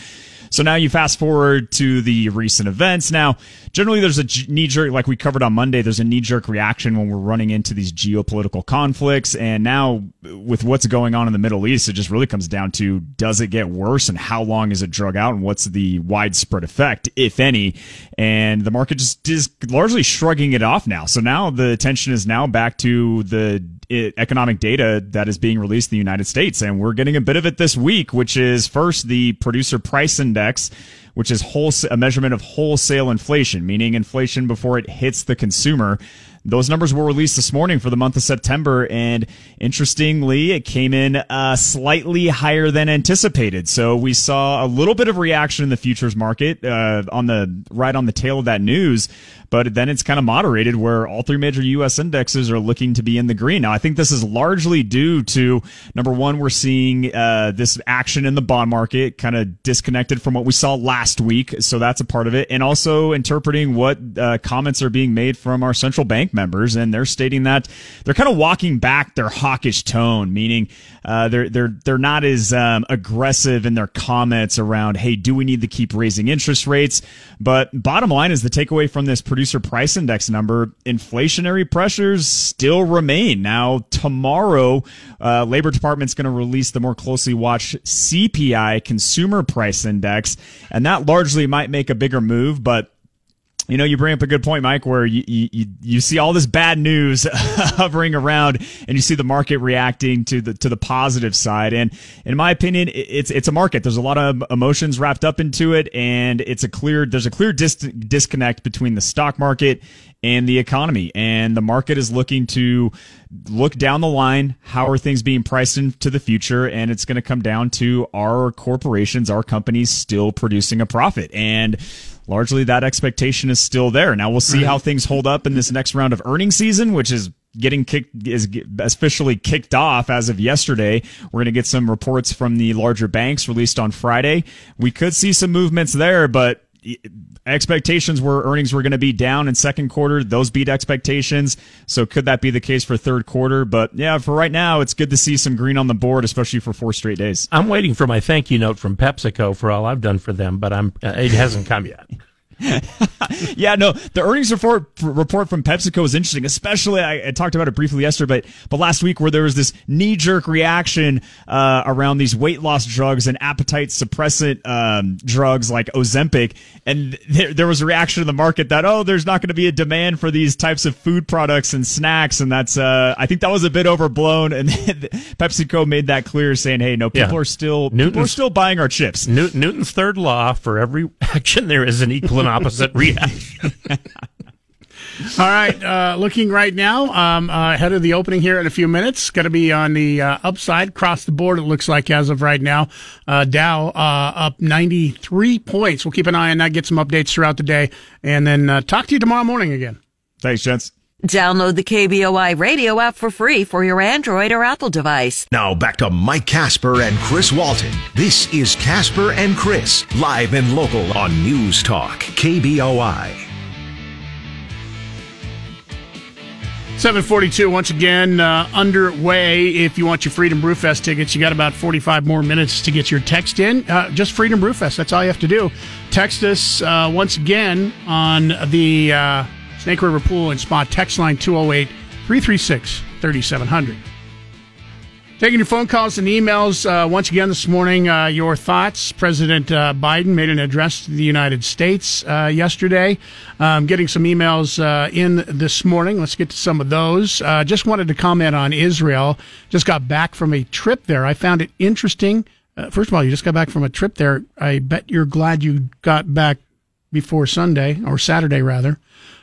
So now you fast forward to the recent events. Now, generally there's a knee jerk, like we covered on Monday, there's a knee jerk reaction when we're running into these geopolitical conflicts. And now with what's going on in the Middle East, it just really comes down to does it get worse and how long is it drug out and what's the widespread effect, if any? And the market just is largely shrugging it off now. So now the attention is now back to the eh, economic data that is being released in the United States. And we're getting a bit of it this week, which is first the producer price index, which is a measurement of wholesale inflation, meaning inflation before it hits the consumer. Those numbers were released this morning for the month of September, and interestingly, it came in uh, slightly higher than anticipated. So we saw a little bit of reaction in the futures market uh, on the right on the tail of that news, but then it's kind of moderated where all three major U.S. indexes are looking to be in the green. Now, I think this is largely due to number one, we're seeing uh, this action in the bond market kind of disconnected from what we saw last week, so that's a part of it, and also interpreting what uh, comments are being made from our central bank members, and they're stating that they're kind of walking back their hawkish tone, meaning uh, they're they're they're not as um, aggressive in their comments around, hey, do we need to keep raising interest rates? But bottom line is the takeaway from this producer price index number: inflationary pressures still remain. Now tomorrow, uh, Labor Department's going to release the more closely watched CPI Consumer Price Index, and that largely might make a bigger move, but you know, you bring up a good point, Mike, where you, you, you see all this bad news hovering around and you see the market reacting to the, to the positive side. And in my opinion, it's, it's a market. There's a lot of emotions wrapped up into it. And it's a clear, there's a clear dis- disconnect between the stock market and the economy. And the market is looking to look down the line. How are things being priced into the future? And it's going to come down to our corporations, our companies still producing a profit. And largely that expectation is still there. Now we'll see how things hold up in this next round of earnings season, which is getting kicked is officially kicked off as of yesterday. We're going to get some reports from the larger banks released on Friday. We could see some movements there, but expectations were earnings were going to be down in second quarter. Those beat expectations. So could that be the case for third quarter? But yeah, for right now, it's good to see some green on the board, especially for four straight days. I'm waiting for my thank you note from PepsiCo for all I've done for them, but I'm uh, it hasn't come yet. yeah, no, the earnings report report from PepsiCo is interesting. Especially, I, I talked about it briefly yesterday, but but last week where there was this knee jerk reaction uh, around these weight loss drugs and appetite suppressant um, drugs like Ozempic, and there, there was a reaction in the market that oh, there's not going to be a demand for these types of food products and snacks, and that's uh, I think that was a bit overblown. And PepsiCo made that clear, saying, hey, no, people Yeah. are still people are still buying our chips. Newt- Newton's third law: for every action, there is an equal and opposite reaction. All right, uh, looking right now um, uh, ahead of the opening here in a few minutes. Going to be on the uh, upside across the board. It looks like as of right now, uh, Dow uh, up 93 points. We'll keep an eye on that. Get some updates throughout the day, and then uh, talk to you tomorrow morning again. Thanks, gents. Download the KBOI radio app for free for your Android or Apple device. Now back to Mike Casper and Chris Walton. This is Casper and Chris, live and local on News Talk, KBOI. 742 once again uh, underway. If you want your Freedom Brewfest tickets, you got about 45 more minutes to get your text in. Uh, just Freedom Brewfest. That's all you have to do. Text us uh, once again on the uh, Snake River Pool and Spa text line 208 336 3700. Taking your phone calls and emails uh, once again this morning. Uh, your thoughts. President uh, Biden made an address to the United States uh, yesterday. Um, getting some emails uh, in this morning. Let's get to some of those. Uh, just wanted to comment on Israel. Just got back from a trip there. I found it interesting. first of all, you just got back from a trip there. I bet you're glad you got back before Sunday or Saturday rather.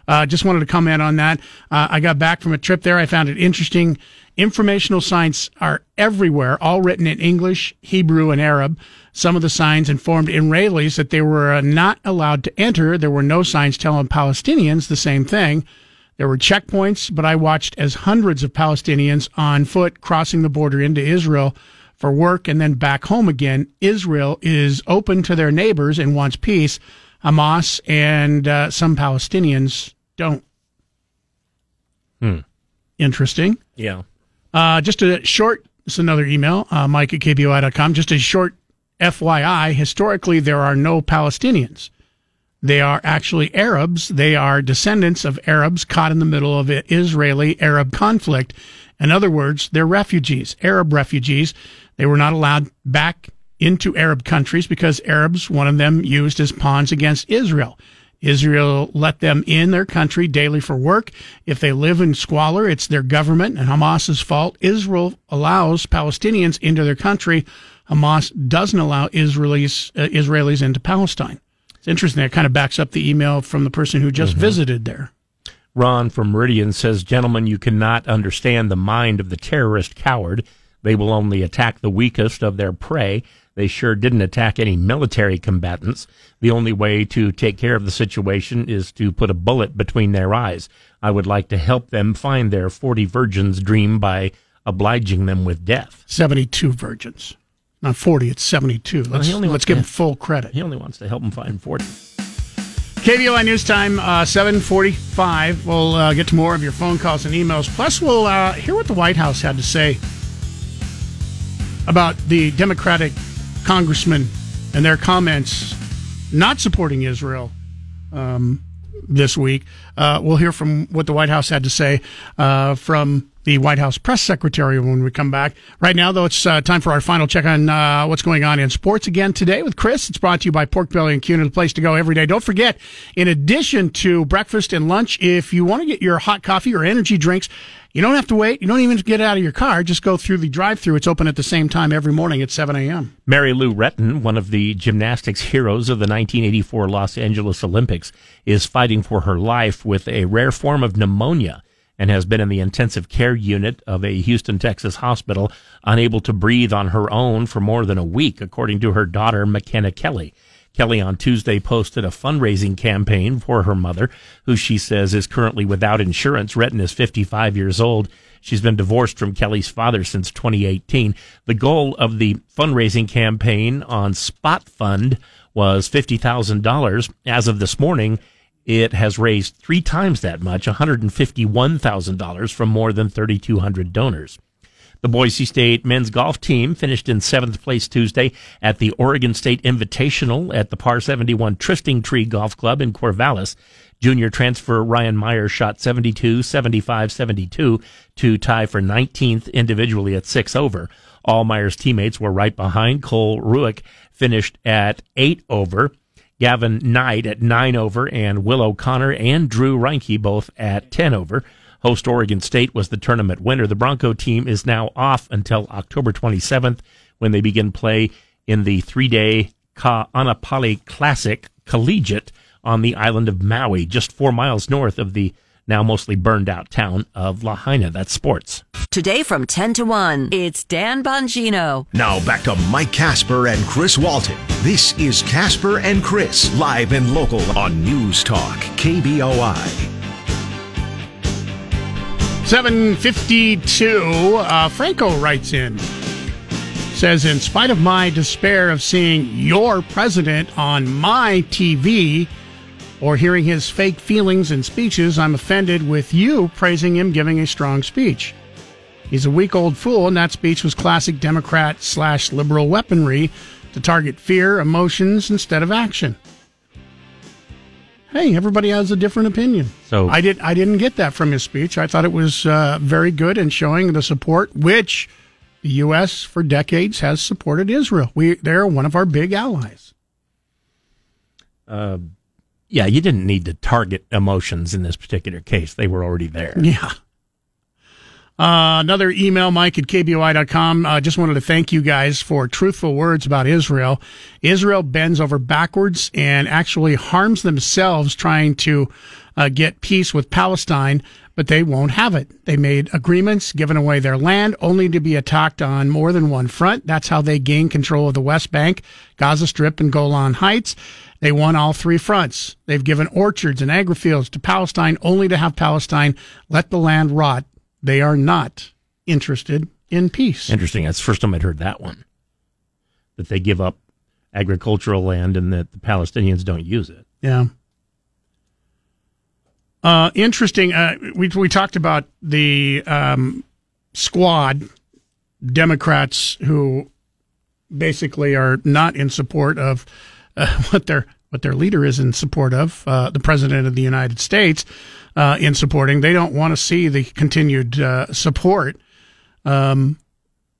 Uh, just wanted to comment on that. Uh, I got back from a trip there. I found it interesting. Informational signs are everywhere, all written in English, Hebrew, and Arab. Some of the signs informed Israelis that they were uh, not allowed to enter. There were no signs telling Palestinians the same thing. There were checkpoints, but I watched as hundreds of Palestinians on foot crossing the border into Israel for work and then back home again. Israel is open to their neighbors and wants peace. Hamas and uh, some Palestinians don't. Hmm. Interesting. Yeah. Uh, just a short, is another email, uh, Mike at KBOI.com. Just a short FYI. Historically, there are no Palestinians. They are actually Arabs. They are descendants of Arabs caught in the middle of an Israeli Arab conflict. In other words, they're refugees, Arab refugees. They were not allowed back into Arab countries because Arabs, one of them, used as pawns against Israel. Israel let them in their country daily for work. If they live in squalor, it's their government and Hamas's fault. Israel allows Palestinians into their country. Hamas doesn't allow Israelis uh, Israelis into Palestine. It's interesting. That kind of backs up the email from the person who just mm-hmm. visited there. Ron from Meridian says, Gentlemen, you cannot understand the mind of the terrorist coward. They will only attack the weakest of their prey. They sure didn't attack any military combatants. The only way to take care of the situation is to put a bullet between their eyes. I would like to help them find their 40 virgins dream by obliging them with death. 72 virgins. Not 40, it's 72. Let's, well, let's give him full credit. He only wants to help him find 40. KBOI News Time, uh, 745. We'll uh, get to more of your phone calls and emails. Plus, we'll uh, hear what the White House had to say about the Democratic congressmen and their comments not supporting Israel um, this week. Uh, we'll hear from what the White House had to say uh, from the White House press secretary when we come back. Right now, though, it's uh, time for our final check on uh, what's going on in sports again today with Chris. It's brought to you by Pork Belly and Kuna, the place to go every day. Don't forget, in addition to breakfast and lunch, if you want to get your hot coffee or energy drinks, you don't have to wait. You don't even get out of your car. Just go through the drive-through. It's open at the same time every morning at 7 a.m. Mary Lou Retton, one of the gymnastics heroes of the 1984 Los Angeles Olympics, is fighting for her life with a rare form of pneumonia and has been in the intensive care unit of a Houston, Texas hospital, unable to breathe on her own for more than a week, according to her daughter, McKenna Kelly. Kelly on Tuesday posted a fundraising campaign for her mother, who she says is currently without insurance. Retton is 55 years old. She's been divorced from Kelly's father since 2018. The goal of the fundraising campaign on SpotFund was $50,000. As of this morning, it has raised three times that much, $151,000 from more than 3,200 donors. The Boise State men's golf team finished in seventh place Tuesday at the Oregon State Invitational at the Par 71 Trysting Tree Golf Club in Corvallis. Junior transfer Ryan Meyer shot 72, 75, 72 to tie for 19th individually at six over. All Meyer's teammates were right behind. Cole Ruick finished at eight over. Gavin Knight at nine over and Will O'Connor and Drew Reinke both at 10 over. Host Oregon State was the tournament winner. The Bronco team is now off until October 27th when they begin play in the three day Ka'anapali Classic Collegiate on the island of Maui, just four miles north of the now mostly burned out town of Lahaina. That's sports. Today from 10 to 1, it's Dan Bongino. Now back to Mike Casper and Chris Walton. This is Casper and Chris, live and local on News Talk, KBOI. 752. Uh, Franco writes in, says, In spite of my despair of seeing your president on my TV or hearing his fake feelings and speeches, I'm offended with you praising him giving a strong speech. He's a weak old fool, and that speech was classic Democrat slash liberal weaponry to target fear, emotions instead of action. Hey, everybody has a different opinion. So I did. I didn't get that from his speech. I thought it was uh, very good in showing the support which the U.S. for decades has supported Israel. We they're one of our big allies. Uh, yeah, you didn't need to target emotions in this particular case. They were already there. Yeah. Uh, another email, Mike at KBOI.com. Uh, just wanted to thank you guys for truthful words about Israel. Israel bends over backwards and actually harms themselves trying to uh, get peace with Palestine, but they won't have it. They made agreements, giving away their land, only to be attacked on more than one front. That's how they gained control of the West Bank, Gaza Strip, and Golan Heights. They won all three fronts. They've given orchards and agri fields to Palestine only to have Palestine let the land rot they are not interested in peace. Interesting. That's the first time I'd heard that one. That they give up agricultural land and that the Palestinians don't use it. Yeah. Uh, interesting. Uh, we we talked about the um, squad Democrats who basically are not in support of uh, what their what their leader is in support of, uh, the president of the United States uh, in supporting. They don't want to see the continued support. Um,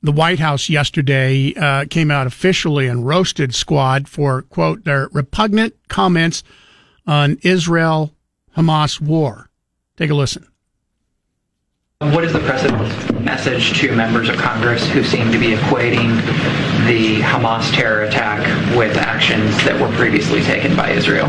the White House yesterday came out officially and roasted Squad for, quote, their repugnant comments on Israel Hamas war. Take a listen. What is the president's message to members of Congress who seem to be equating the Hamas terror attack with actions that were previously taken by Israel?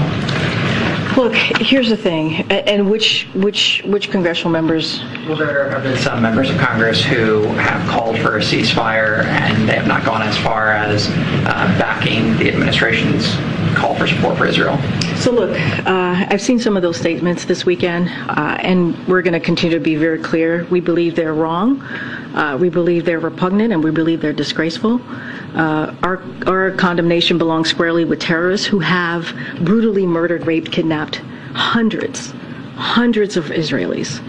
Look, here's the thing, and which which which congressional members? Well, there have been some members of Congress who have called for a ceasefire, and they have not gone as far as uh, backing the administration's call for support for Israel. So, look, uh, I've seen some of those statements this weekend, uh, and we're going to continue to be very clear. We believe they're wrong. Uh, we believe they're repugnant, and we believe they're disgraceful. Uh, our, our condemnation belongs squarely with terrorists who have brutally murdered, raped, kidnapped hundreds, hundreds of Israelis.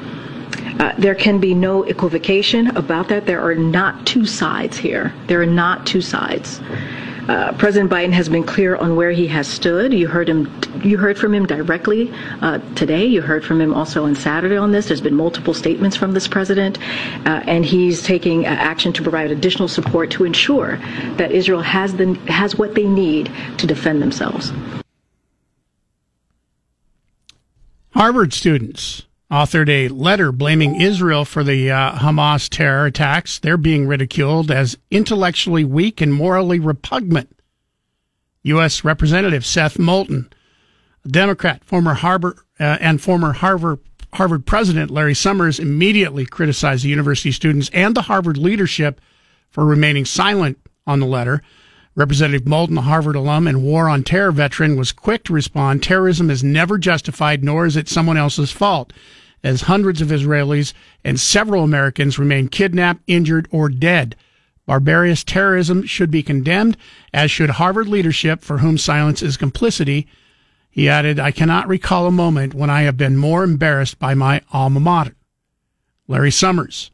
Uh, there can be no equivocation about that. There are not two sides here. There are not two sides. Uh, President Biden has been clear on where he has stood. You heard him. You heard from him directly uh, today. You heard from him also on Saturday on this. There's been multiple statements from this president, uh, and he's taking uh, action to provide additional support to ensure that Israel has the has what they need to defend themselves. Harvard students authored a letter blaming Israel for the uh, Hamas terror attacks. They're being ridiculed as intellectually weak and morally repugnant. U.S. Representative Seth Moulton, a Democrat, former Harvard uh, and former Harvard Harvard president Larry Summers immediately criticized the university students and the Harvard leadership for remaining silent on the letter. Representative Moulton, Harvard alum and war on terror veteran, was quick to respond terrorism is never justified, nor is it someone else's fault, as hundreds of Israelis and several Americans remain kidnapped, injured, or dead. Barbarous terrorism should be condemned, as should Harvard leadership, for whom silence is complicity. He added, I cannot recall a moment when I have been more embarrassed by my alma mater. Larry Summers,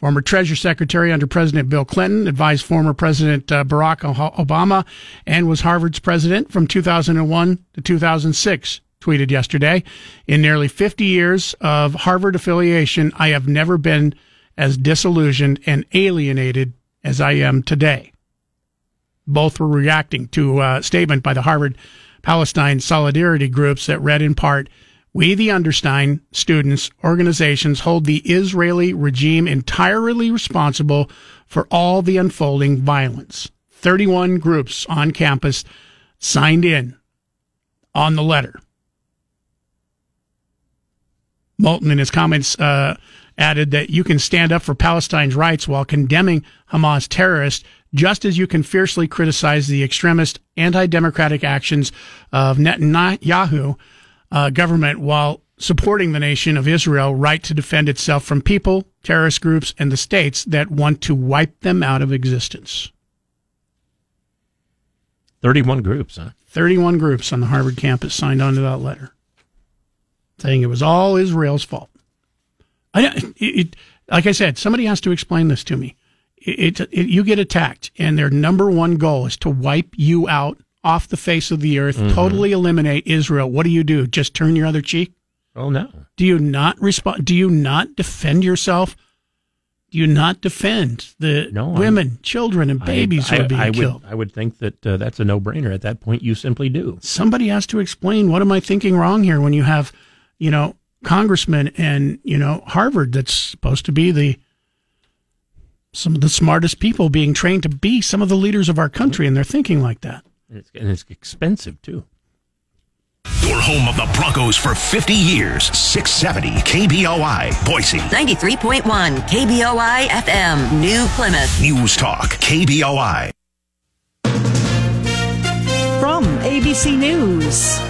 former Treasury Secretary under President Bill Clinton, advised former President uh, Barack Obama, and was Harvard's president from 2001 to 2006. Tweeted yesterday, in nearly 50 years of Harvard affiliation, I have never been as disillusioned and alienated as I am today. Both were reacting to a statement by the Harvard Palestine solidarity groups that read in part, we, the Understein students organizations, hold the Israeli regime entirely responsible for all the unfolding violence. 31 groups on campus signed in on the letter. Moulton, in his comments, uh, added that you can stand up for Palestine's rights while condemning Hamas terrorists, just as you can fiercely criticize the extremist, anti-democratic actions of Netanyahu uh, government while supporting the nation of Israel right to defend itself from people, terrorist groups, and the states that want to wipe them out of existence. 31 groups, huh? 31 groups on the Harvard campus signed on to that letter saying it was all Israel's fault. I, it, it, like I said, somebody has to explain this to me. It, it, you get attacked, and their number one goal is to wipe you out off the face of the earth, mm-hmm. totally eliminate Israel. What do you do? Just turn your other cheek? Oh no. Do you not respond? Do you not defend yourself? Do you not defend the no, women, I'm, children, and babies I, who are being I, killed? Would, I would think that uh, that's a no-brainer. At that point, you simply do. Somebody has to explain what am I thinking wrong here when you have, you know, congressmen and you know Harvard that's supposed to be the some of the smartest people being trained to be some of the leaders of our country, and they're thinking like that. And it's, and it's expensive too. Your home of the Broncos for 50 years. 670 KBOI, Boise. 93.1 KBOI FM, New Plymouth. News Talk, KBOI. From ABC News.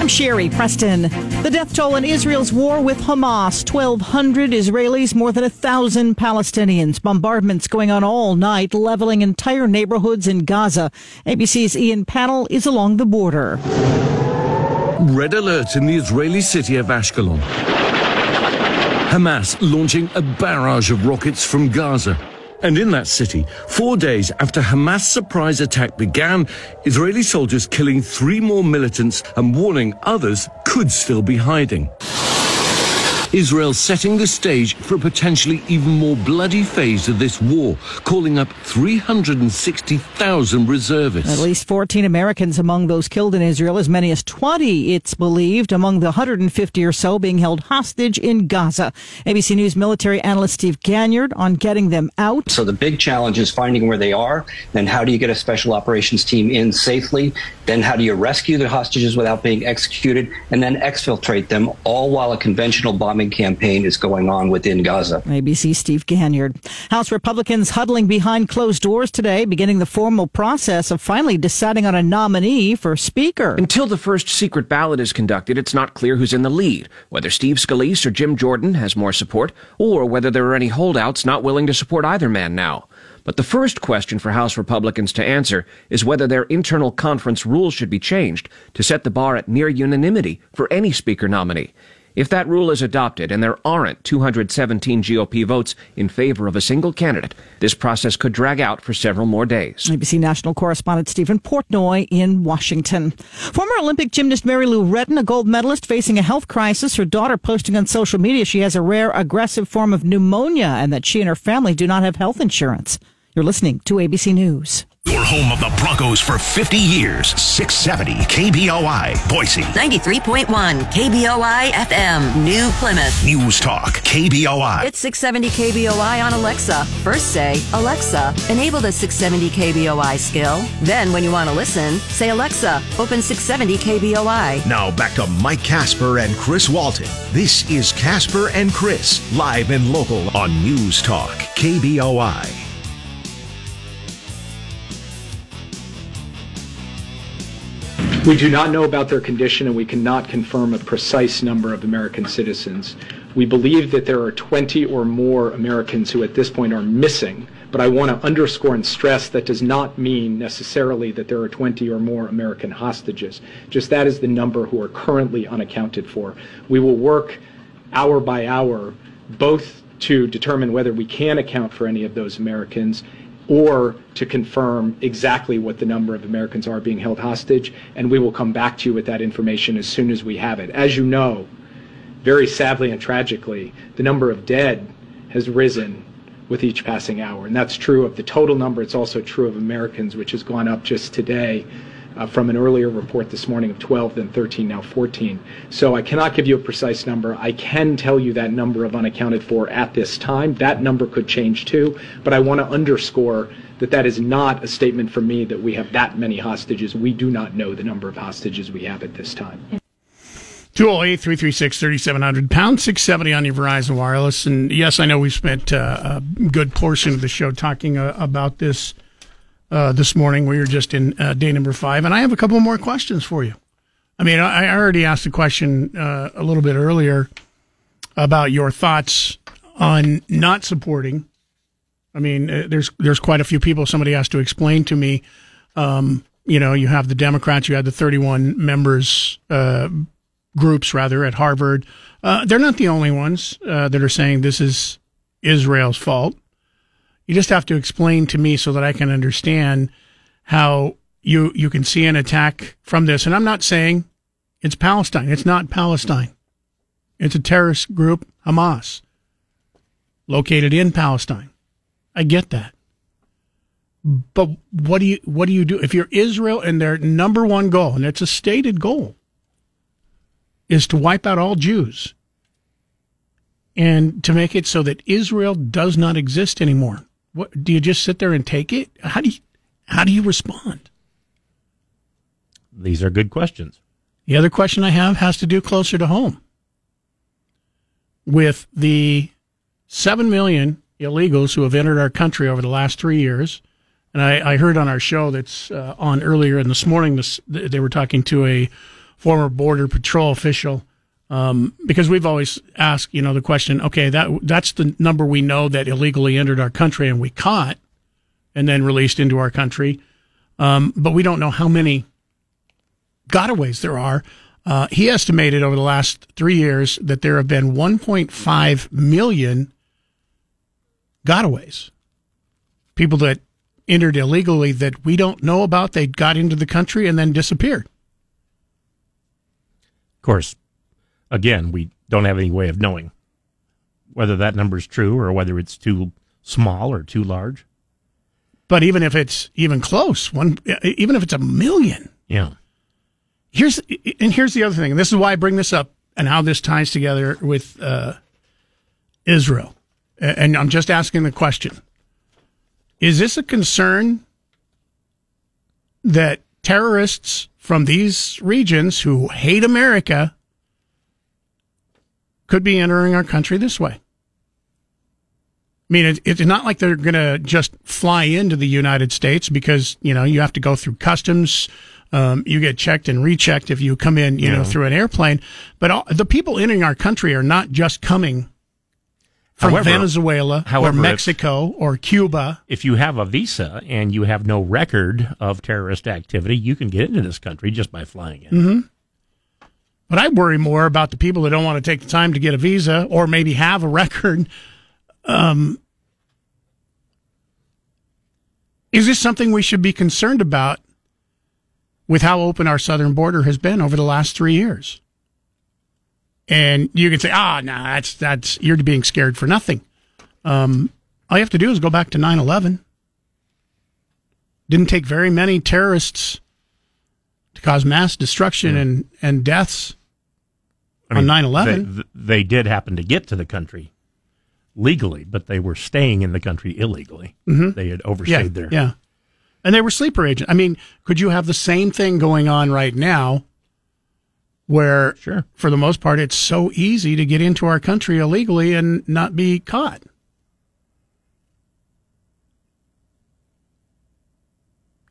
I'm Sherry Preston. The death toll in Israel's war with Hamas 1,200 Israelis, more than a thousand Palestinians. Bombardments going on all night, leveling entire neighborhoods in Gaza. ABC's Ian Pannell is along the border. Red alert in the Israeli city of Ashkelon. Hamas launching a barrage of rockets from Gaza. And in that city, four days after Hamas' surprise attack began, Israeli soldiers killing three more militants and warning others could still be hiding. Israel setting the stage for a potentially even more bloody phase of this war, calling up 360,000 reservists. At least 14 Americans among those killed in Israel, as many as 20, it's believed, among the 150 or so being held hostage in Gaza. ABC News military analyst Steve Ganyard on getting them out. So the big challenge is finding where they are, then how do you get a special operations team in safely, then how do you rescue the hostages without being executed, and then exfiltrate them, all while a conventional bombing bombing campaign is going on within Gaza. ABC Steve Ganyard. House Republicans huddling behind closed doors today, beginning the formal process of finally deciding on a nominee for Speaker. Until the first secret ballot is conducted, it's not clear who's in the lead, whether Steve Scalise or Jim Jordan has more support, or whether there are any holdouts not willing to support either man now. But the first question for House Republicans to answer is whether their internal conference rules should be changed to set the bar at near unanimity for any Speaker nominee. If that rule is adopted and there aren't 217 GOP votes in favor of a single candidate, this process could drag out for several more days. ABC national correspondent Stephen Portnoy in Washington. Former Olympic gymnast Mary Lou Retton, a gold medalist facing a health crisis, her daughter posting on social media she has a rare aggressive form of pneumonia and that she and her family do not have health insurance. You're listening to ABC News. Your home of the Broncos for 50 years. 670 KBOI, Boise. 93.1 KBOI FM, New Plymouth. News Talk, KBOI. It's 670 KBOI on Alexa. First say, Alexa, enable the 670 KBOI skill. Then, when you want to listen, say, Alexa, open 670 KBOI. Now back to Mike Casper and Chris Walton. This is Casper and Chris, live and local on News Talk, KBOI. We do not know about their condition and we cannot confirm a precise number of American citizens. We believe that there are 20 or more Americans who at this point are missing, but I want to underscore and stress that does not mean necessarily that there are 20 or more American hostages. Just that is the number who are currently unaccounted for. We will work hour by hour both to determine whether we can account for any of those Americans or to confirm exactly what the number of Americans are being held hostage, and we will come back to you with that information as soon as we have it. As you know, very sadly and tragically, the number of dead has risen with each passing hour, and that's true of the total number. It's also true of Americans, which has gone up just today uh, from an earlier report this morning of 12, then 13, now 14. So I cannot give you a precise number. I can tell you that number of unaccounted for at this time. That number could change too, but I want to underscore that that is not a statement from me that we have that many hostages. We do not know the number of hostages we have at this time. 208 336 3700, pound 670 on your Verizon Wireless. And yes, I know we've spent uh, a good portion of the show talking uh, about this uh, this morning. We were just in uh, day number five, and I have a couple more questions for you. I mean, I I already asked a question uh, a little bit earlier about your thoughts on not supporting. I mean, uh, there's there's quite a few people. Somebody has to explain to me. Um, you know, you have the Democrats, you have the 31 members uh, groups rather at Harvard. They're not the only ones that are saying this is Israel's fault. You just have to explain to me so that I can understand how you you can see an attack from this. And I'm not saying it's Palestine. It's not Palestine. It's a terrorist group, Hamas, located in Palestine. I get that. But what do you what do you do if you're Israel and their number one goal, and it's a stated goal, is to wipe out all Jews and to make it so that Israel does not exist anymore? What do you just sit there and take it? How do you how do you respond? These are good questions. The other question I have has to do closer to home with the 7 million illegals who have entered our country over the last three years. And I, I heard on our show that's uh, on earlier in this morning, this, they were talking to a former Border Patrol official um, because we've always asked, you know, the question, okay, that that's the number we know that illegally entered our country and we caught and then released into our country. Um, but we don't know how many gotaways there are. Uh, he estimated over the last three years that there have been 1.5 million gotaways, people that entered illegally that we don't know about. They got into the country and then disappeared. Of course, again, we don't have any way of knowing whether that number is true or whether it's too small or too large. But even if it's even close, one even if it's a million, Yeah. here's and here's the other thing, and this is why I bring this up and how this ties together with uh, Israel. And I'm just asking the question: Is this a concern that terrorists from these regions who hate America could be entering our country this way? I mean, it, it's not like they're going to just fly into the United States because you know you have to go through customs. Um, you get checked and rechecked if you come in, you know, through an airplane. But all, the people entering our country are not just coming from However- Venezuela however, or if- Mexico or Cuba. If you have a visa and you have no record of terrorist activity, you can get into this country just by flying in. hmm But I worry more about the people that don't want to take the time to get a visa or maybe have a record. Um, is this something we should be concerned about with how open our southern border has been over the last three years? And you can say, ah, no, that's, that's, you're being scared for nothing. Um, all you have to do is go back to 9 11. Didn't take very many terrorists to cause mass destruction and, and deaths I on mean, 9 11. They, they did happen to get to the country legally, but they were staying in the country illegally. Mhm. They had yeah, overstayed there. Yeah. And they were sleeper agents. I mean, could you have the same thing going on right now where, sure. for the most part, it's so easy to get into our country illegally and not be caught?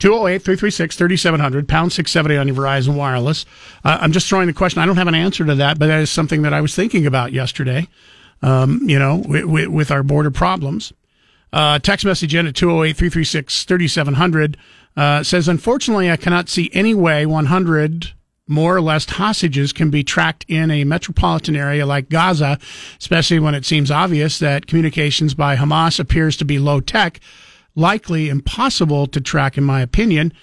Two zero eight three three six thirty seven hundred pound six seventy on your Verizon Wireless. Uh, I'm just throwing the question. I don't have an answer to that, but that is something that I was thinking about yesterday. Um, you know, with, with our border problems. Uh, text message in at 208 336 3700 uh, says, Unfortunately, I cannot see any way 100 more or less hostages can be tracked in a metropolitan area like Gaza, especially when it seems obvious that communications by Hamas appears to be low tech, likely impossible to track, in my opinion.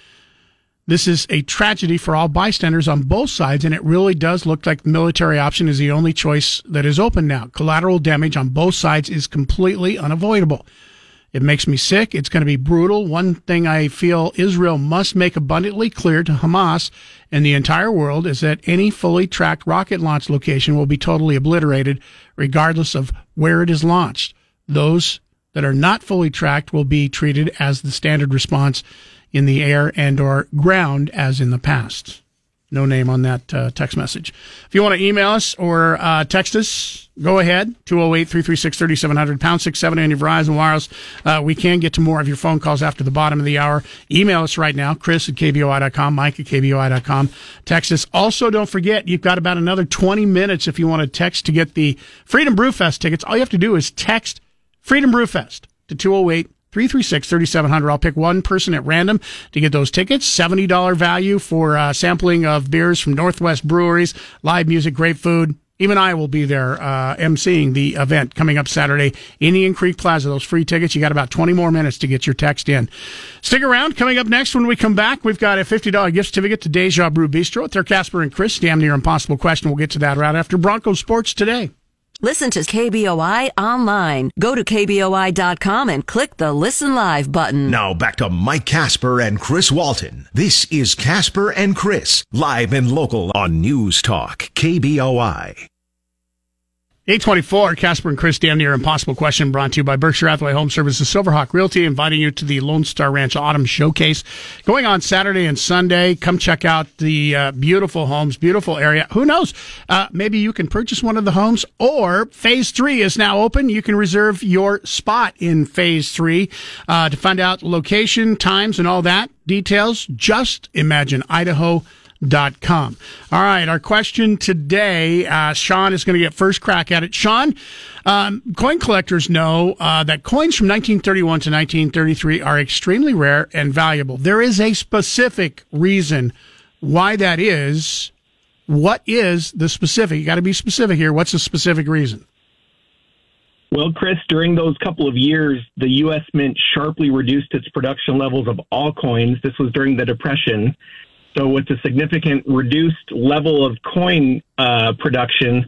This is a tragedy for all bystanders on both sides, and it really does look like the military option is the only choice that is open now. Collateral damage on both sides is completely unavoidable. It makes me sick. It's going to be brutal. One thing I feel Israel must make abundantly clear to Hamas and the entire world is that any fully tracked rocket launch location will be totally obliterated, regardless of where it is launched. Those that are not fully tracked will be treated as the standard response in the air and or ground as in the past. No name on that uh, text message. If you want to email us or uh, text us, go ahead. 208 336 3700, pound 670 on your Verizon Wireless. Uh, we can get to more of your phone calls after the bottom of the hour. Email us right now, Chris at KBOI.com, Mike at KBOI.com. Text us. Also, don't forget, you've got about another 20 minutes if you want to text to get the Freedom Brewfest tickets. All you have to do is text Freedom Brewfest to 208 336 3700. I'll pick one person at random to get those tickets. $70 value for uh, sampling of beers from Northwest Breweries, live music, great food. Even I will be there uh, emceeing the event coming up Saturday, Indian Creek Plaza. Those free tickets, you got about 20 more minutes to get your text in. Stick around. Coming up next when we come back, we've got a $50 gift certificate to Deja Brew Bistro. It's their Casper and Chris, damn near impossible question. We'll get to that right after Broncos Sports today. Listen to KBOI online. Go to KBOI.com and click the Listen Live button. Now back to Mike Casper and Chris Walton. This is Casper and Chris, live and local on News Talk, KBOI. 824, Casper and Chris, damn near impossible question brought to you by Berkshire Hathaway Home Services, Silverhawk Realty, inviting you to the Lone Star Ranch Autumn Showcase going on Saturday and Sunday. Come check out the uh, beautiful homes, beautiful area. Who knows? Uh, maybe you can purchase one of the homes or phase three is now open. You can reserve your spot in phase three. Uh, to find out location, times, and all that details, just imagine Idaho dot com. All right, our question today, uh, Sean is going to get first crack at it. Sean, um, coin collectors know uh, that coins from 1931 to 1933 are extremely rare and valuable. There is a specific reason why that is. What is the specific? You got to be specific here. What's the specific reason? Well, Chris, during those couple of years, the U.S. Mint sharply reduced its production levels of all coins. This was during the Depression. So, with the significant reduced level of coin uh, production,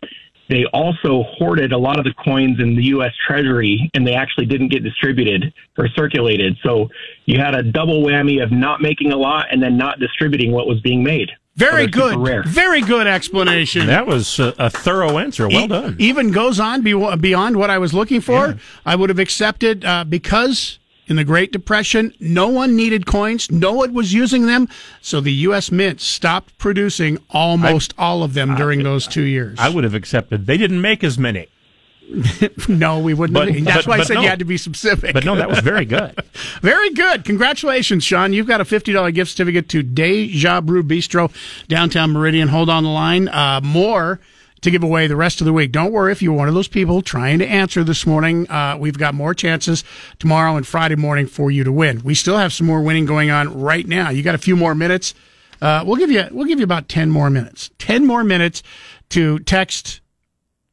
they also hoarded a lot of the coins in the U.S. Treasury, and they actually didn't get distributed or circulated. So, you had a double whammy of not making a lot and then not distributing what was being made. Very So good. Very good explanation. That was a, a thorough answer. Well E- done. Even goes on be- beyond what I was looking for. I would have accepted uh, because in the Great Depression, no one needed coins, no one was using them, so the U.S. Mint stopped producing almost all of them during those two years. I would have accepted. They didn't make as many. no, we wouldn't. But- have. That's but- why I said no. you had to be specific. But no, that was very good. Very good. Congratulations, Sean. You've got a $50 gift certificate to Deja Brew Bistro, downtown Meridian. Hold on the line. Uh, more to give away the rest of the week. Don't worry if you're one of those people trying to answer this morning. Uh, we've got more chances tomorrow and Friday morning for you to win. We still have some more winning going on right now. You got a few more minutes. Uh, we'll give you we'll give you about ten more minutes. Ten more minutes to text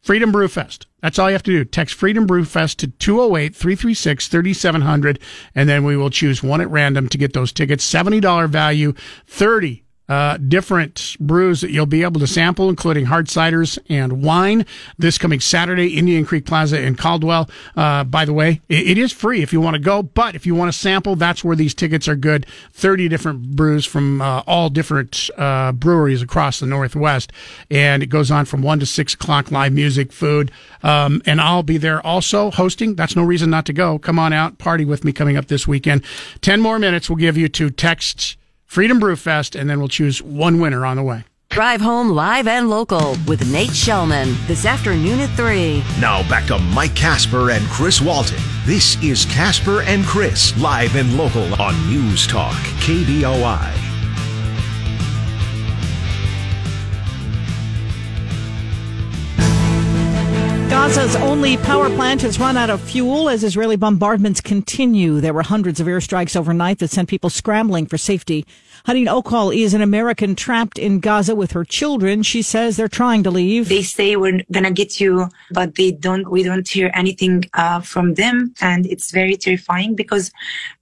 Freedom Brew Fest. That's all you have to do. Text Freedom Brew Fest to 208 336 3700, and then we will choose one at random to get those tickets. $70 value, 30 uh, different brews that you'll be able to sample, including hard ciders and wine. This coming Saturday, Indian Creek Plaza in Caldwell. Uh, by the way, it, it is free if you want to go, but if you want to sample, that's where these tickets are good. 30 different brews from uh, all different uh, breweries across the Northwest. And it goes on from 1 to 6 o'clock, live music, food. Um, and I'll be there also hosting. That's no reason not to go. Come on out, party with me coming up this weekend. 10 more minutes we'll give you to text Freedom Brew Fest, and then we'll choose one winner on the way. Drive home live and local with Nate Shelman this afternoon at 3. Now back to Mike Casper and Chris Walton. This is Casper and Chris, live and local on News Talk, KBOI. Gaza's only power plant has run out of fuel as Israeli bombardments continue. There were hundreds of airstrikes overnight that sent people scrambling for safety. Hadin Okal is an American trapped in Gaza with her children. She says they're trying to leave. They say we're gonna get you, but they don't. We don't hear anything uh, from them, and it's very terrifying because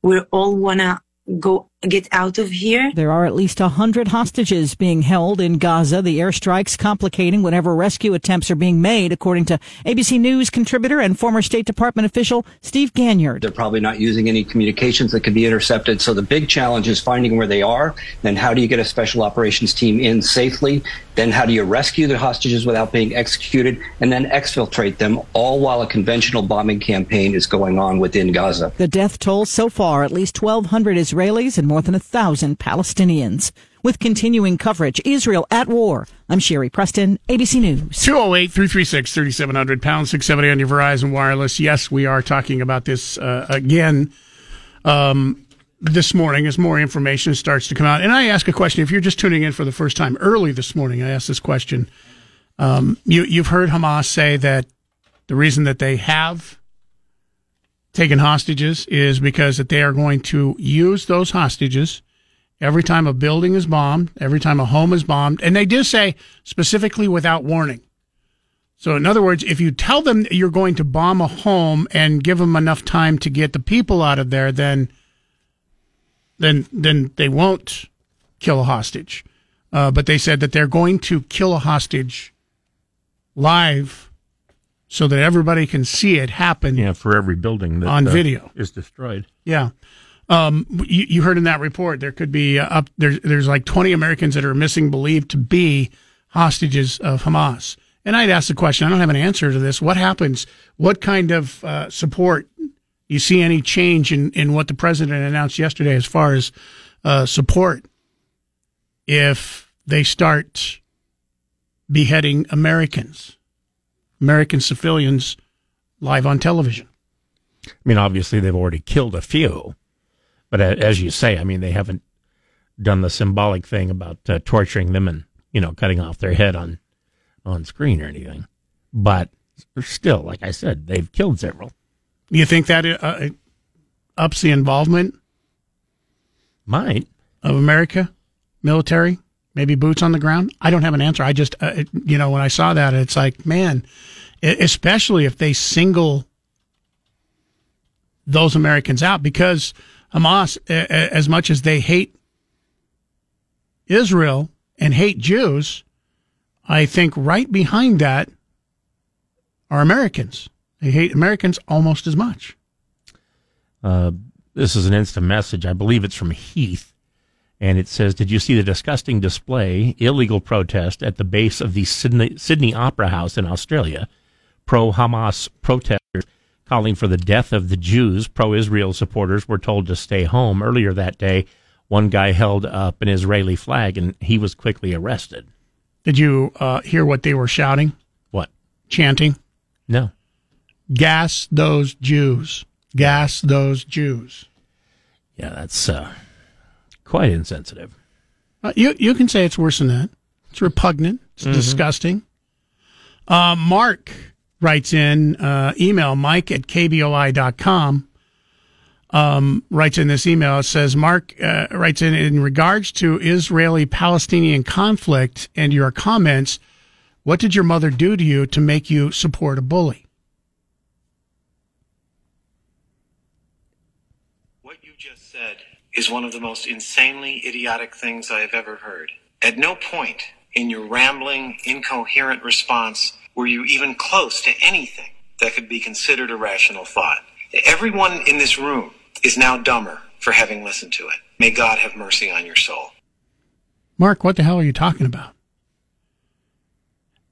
we all wanna go get out of here. There are at least a hundred hostages being held in Gaza. The airstrikes complicating whenever rescue attempts are being made, according to ABC News contributor and former State Department official Steve Ganyard. They're probably not using any communications that could be intercepted. So the big challenge is finding where they are. Then how do you get a special operations team in safely? Then how do you rescue the hostages without being executed? And then exfiltrate them, all while a conventional bombing campaign is going on within Gaza. The death toll so far, at least 1,200 Israelis and more than a thousand Palestinians. with continuing coverage. Israel at war. I'm Sherri Preston, ABC News. 208 336 3700 pound 670 on your Verizon Wireless. Yes, we are talking about this uh, again um, this morning as more information starts to come out. And I ask a question. If you're just tuning in for the first time early this morning, I asked this question. Um, you, you've heard Hamas say that the reason that they have taken hostages is because that they are going to use those hostages every time a building is bombed, every time a home is bombed. And they do say specifically without warning. So, in other words, if you tell them you're going to bomb a home and give them enough time to get the people out of there, then then then they won't kill a hostage. Uh, but they said that they're going to kill a hostage live so that everybody can see it happen. Yeah, for every building that on uh, video is destroyed. Yeah. Um, you, you, heard in that report there could be uh, up there's there's like 20 Americans that are missing, believed to be hostages of Hamas. And I'd ask the question. I don't have an answer to this. What happens? What kind of uh, support? You see any change in in what the president announced yesterday as far as uh, support if they start beheading Americans, American civilians, live on television? I mean, obviously they've already killed a few. But as you say, I mean, they haven't done the symbolic thing about uh, torturing them and you know cutting off their head on on screen or anything. But still, like I said, they've killed several. You think that uh, ups the involvement? Might of America military, maybe boots on the ground. I don't have an answer. I just uh, it, you know when I saw that, it's like man, especially if they single those Americans out because Hamas, as much as they hate Israel and hate Jews, I think right behind that are Americans. They hate Americans almost as much. Uh, this is an instant message. I believe it's from Heath. And it says, Did you see the disgusting display, illegal protest at the base of the Sydney, Sydney Opera House in Australia? Pro Hamas protesters calling for the death of the Jews. Pro Israel supporters were told to stay home. Earlier that day, one guy held up an Israeli flag and he was quickly arrested. Did you uh, hear what they were shouting? What? Chanting? No. Gas those Jews. Gas those Jews. Yeah, that's uh, quite insensitive. Uh, you you can say it's worse than that. It's repugnant. It's mm-hmm. disgusting. Uh, Mark writes in uh, email mike at kboi.com um, writes in this email it says mark uh, writes in in regards to israeli palestinian conflict and your comments what did your mother do to you to make you support a bully what you just said is one of the most insanely idiotic things i have ever heard at no point in your rambling incoherent response were you even close to anything that could be considered a rational thought? Everyone in this room is now dumber for having listened to it. May God have mercy on your soul. Mark, what the hell are you talking about?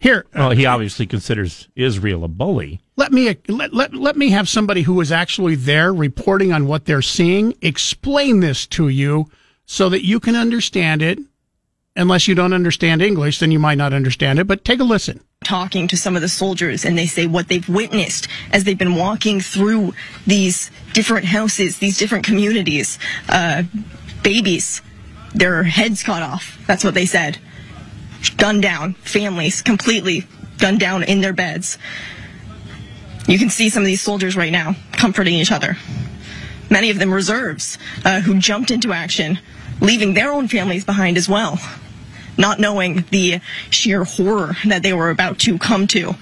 Here. Well, he obviously considers Israel a bully. Let me let, let, let me have somebody who was actually there reporting on what they're seeing explain this to you so that you can understand it. Unless you don't understand English, then you might not understand it, but take a listen talking to some of the soldiers and they say what they've witnessed as they've been walking through these different houses, these different communities. Uh, babies, their heads cut off. That's what they said. Gunned down. Families completely gunned down in their beds. You can see some of these soldiers right now comforting each other. Many of them reserves uh, who jumped into action, leaving their own families behind as well not knowing the sheer horror that they were about to come to.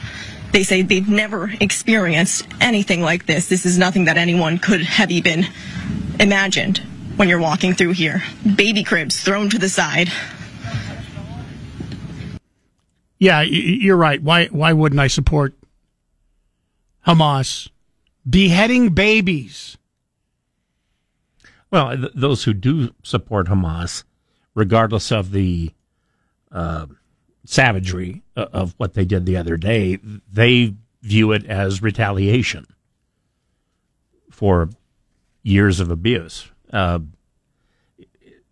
They say they've never experienced anything like this. This is nothing that anyone could have even imagined when you're walking through here. Baby cribs thrown to the side. Yeah, you're right. Why why wouldn't I support Hamas beheading babies? Well, th- those who do support Hamas, regardless of the uh, savagery of what they did the other day, they view it as retaliation for years of abuse. Uh,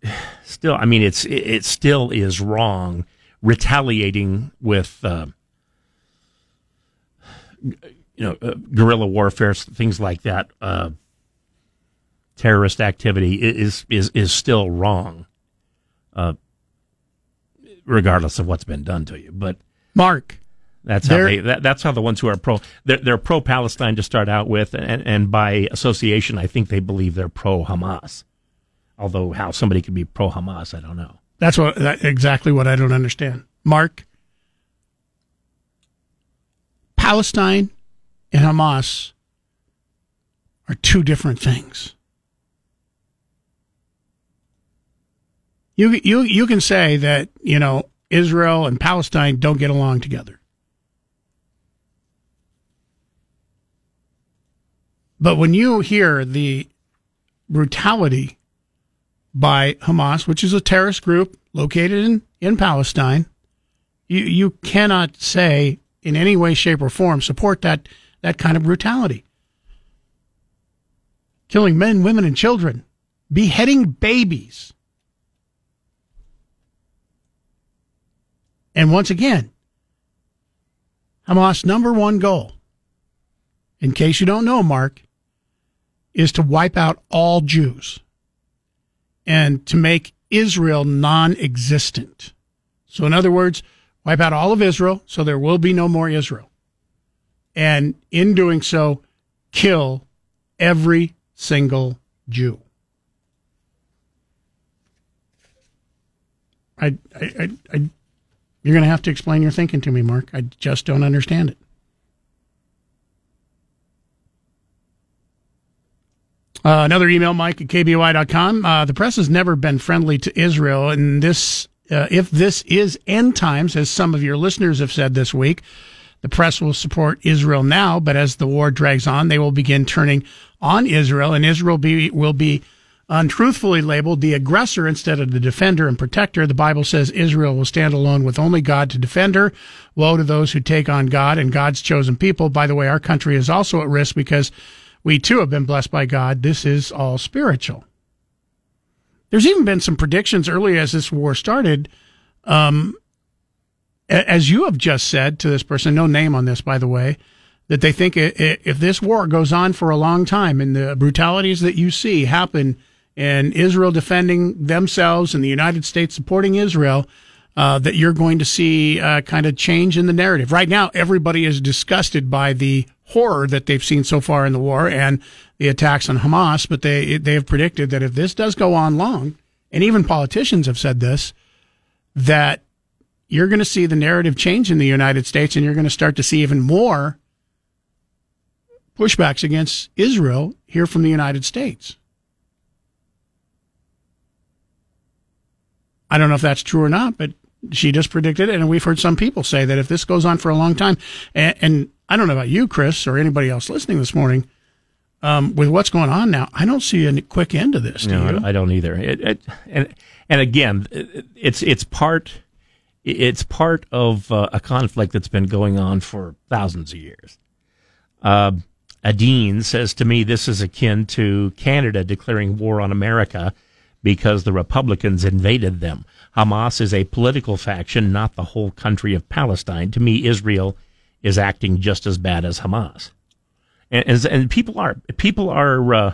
still, I mean, it's it, it still is wrong retaliating with. Uh, you know, uh, guerrilla warfare, things like that, uh, terrorist activity is is is still wrong, uh, regardless of what's been done to you. But Mark, that's how they. That, that's how the ones who are pro. They're, they're pro Palestine to start out with, and and by association, I think they believe they're pro Hamas. Although how somebody could be pro Hamas, I don't know. That's what that, exactly what I don't understand. Mark, Palestine and Hamas are two different things. You you you can say that you know Israel and Palestine don't get along together, but when you hear the brutality by Hamas, which is a terrorist group located in, in Palestine, you you cannot say in any way, shape, or form support that that kind of brutality. Killing men, women, and children, beheading babies. And once again, Hamas' number one goal, in case you don't know, Mark, is to wipe out all Jews and to make Israel non existent. So, in other words, wipe out all of Israel so there will be no more Israel and in doing so, kill every single Jew. I, I, I, I you're going to have to explain your thinking to me, Mark. I just don't understand it. Uh, another email, Mike at KBOI.com. Uh, the press has never been friendly to Israel, and this, uh, if this is end times, as some of your listeners have said this week, the press will support Israel now, but as the war drags on, they will begin turning on Israel, and Israel be, will be untruthfully labeled the aggressor instead of the defender and protector. The Bible says Israel will stand alone with only God to defend her. Woe to those who take on God and God's chosen people. By the way, our country is also at risk because we too have been blessed by God. This is all spiritual. There's even been some predictions early as this war started um, as you have just said to this person, no name on this, by the way, that they think if this war goes on for a long time and the brutalities that you see happen and Israel defending themselves and the United States supporting Israel, uh, that you're going to see uh, kind of change in the narrative. Right now, everybody is disgusted by the horror that they've seen so far in the war and the attacks on Hamas, but they they have predicted that if this does go on long, and even politicians have said this, that you're going to see the narrative change in the United States and you're going to start to see even more pushbacks against Israel here from the United States. I don't know if that's true or not, but she just predicted it. And we've heard some people say that if this goes on for a long time, and, and I don't know about you, Chris, or anybody else listening this morning, um, with what's going on now, I don't see a quick end to this. Do no, you? I don't either. It, it, and and again, it's it's part it's part of uh, a conflict that's been going on for thousands of years. Uh, Adine says to me, this is akin to Canada declaring war on America because the Republicans invaded them. Hamas is a political faction, not the whole country of Palestine. To me, Israel is acting just as bad as Hamas. And, and, and people are people are uh,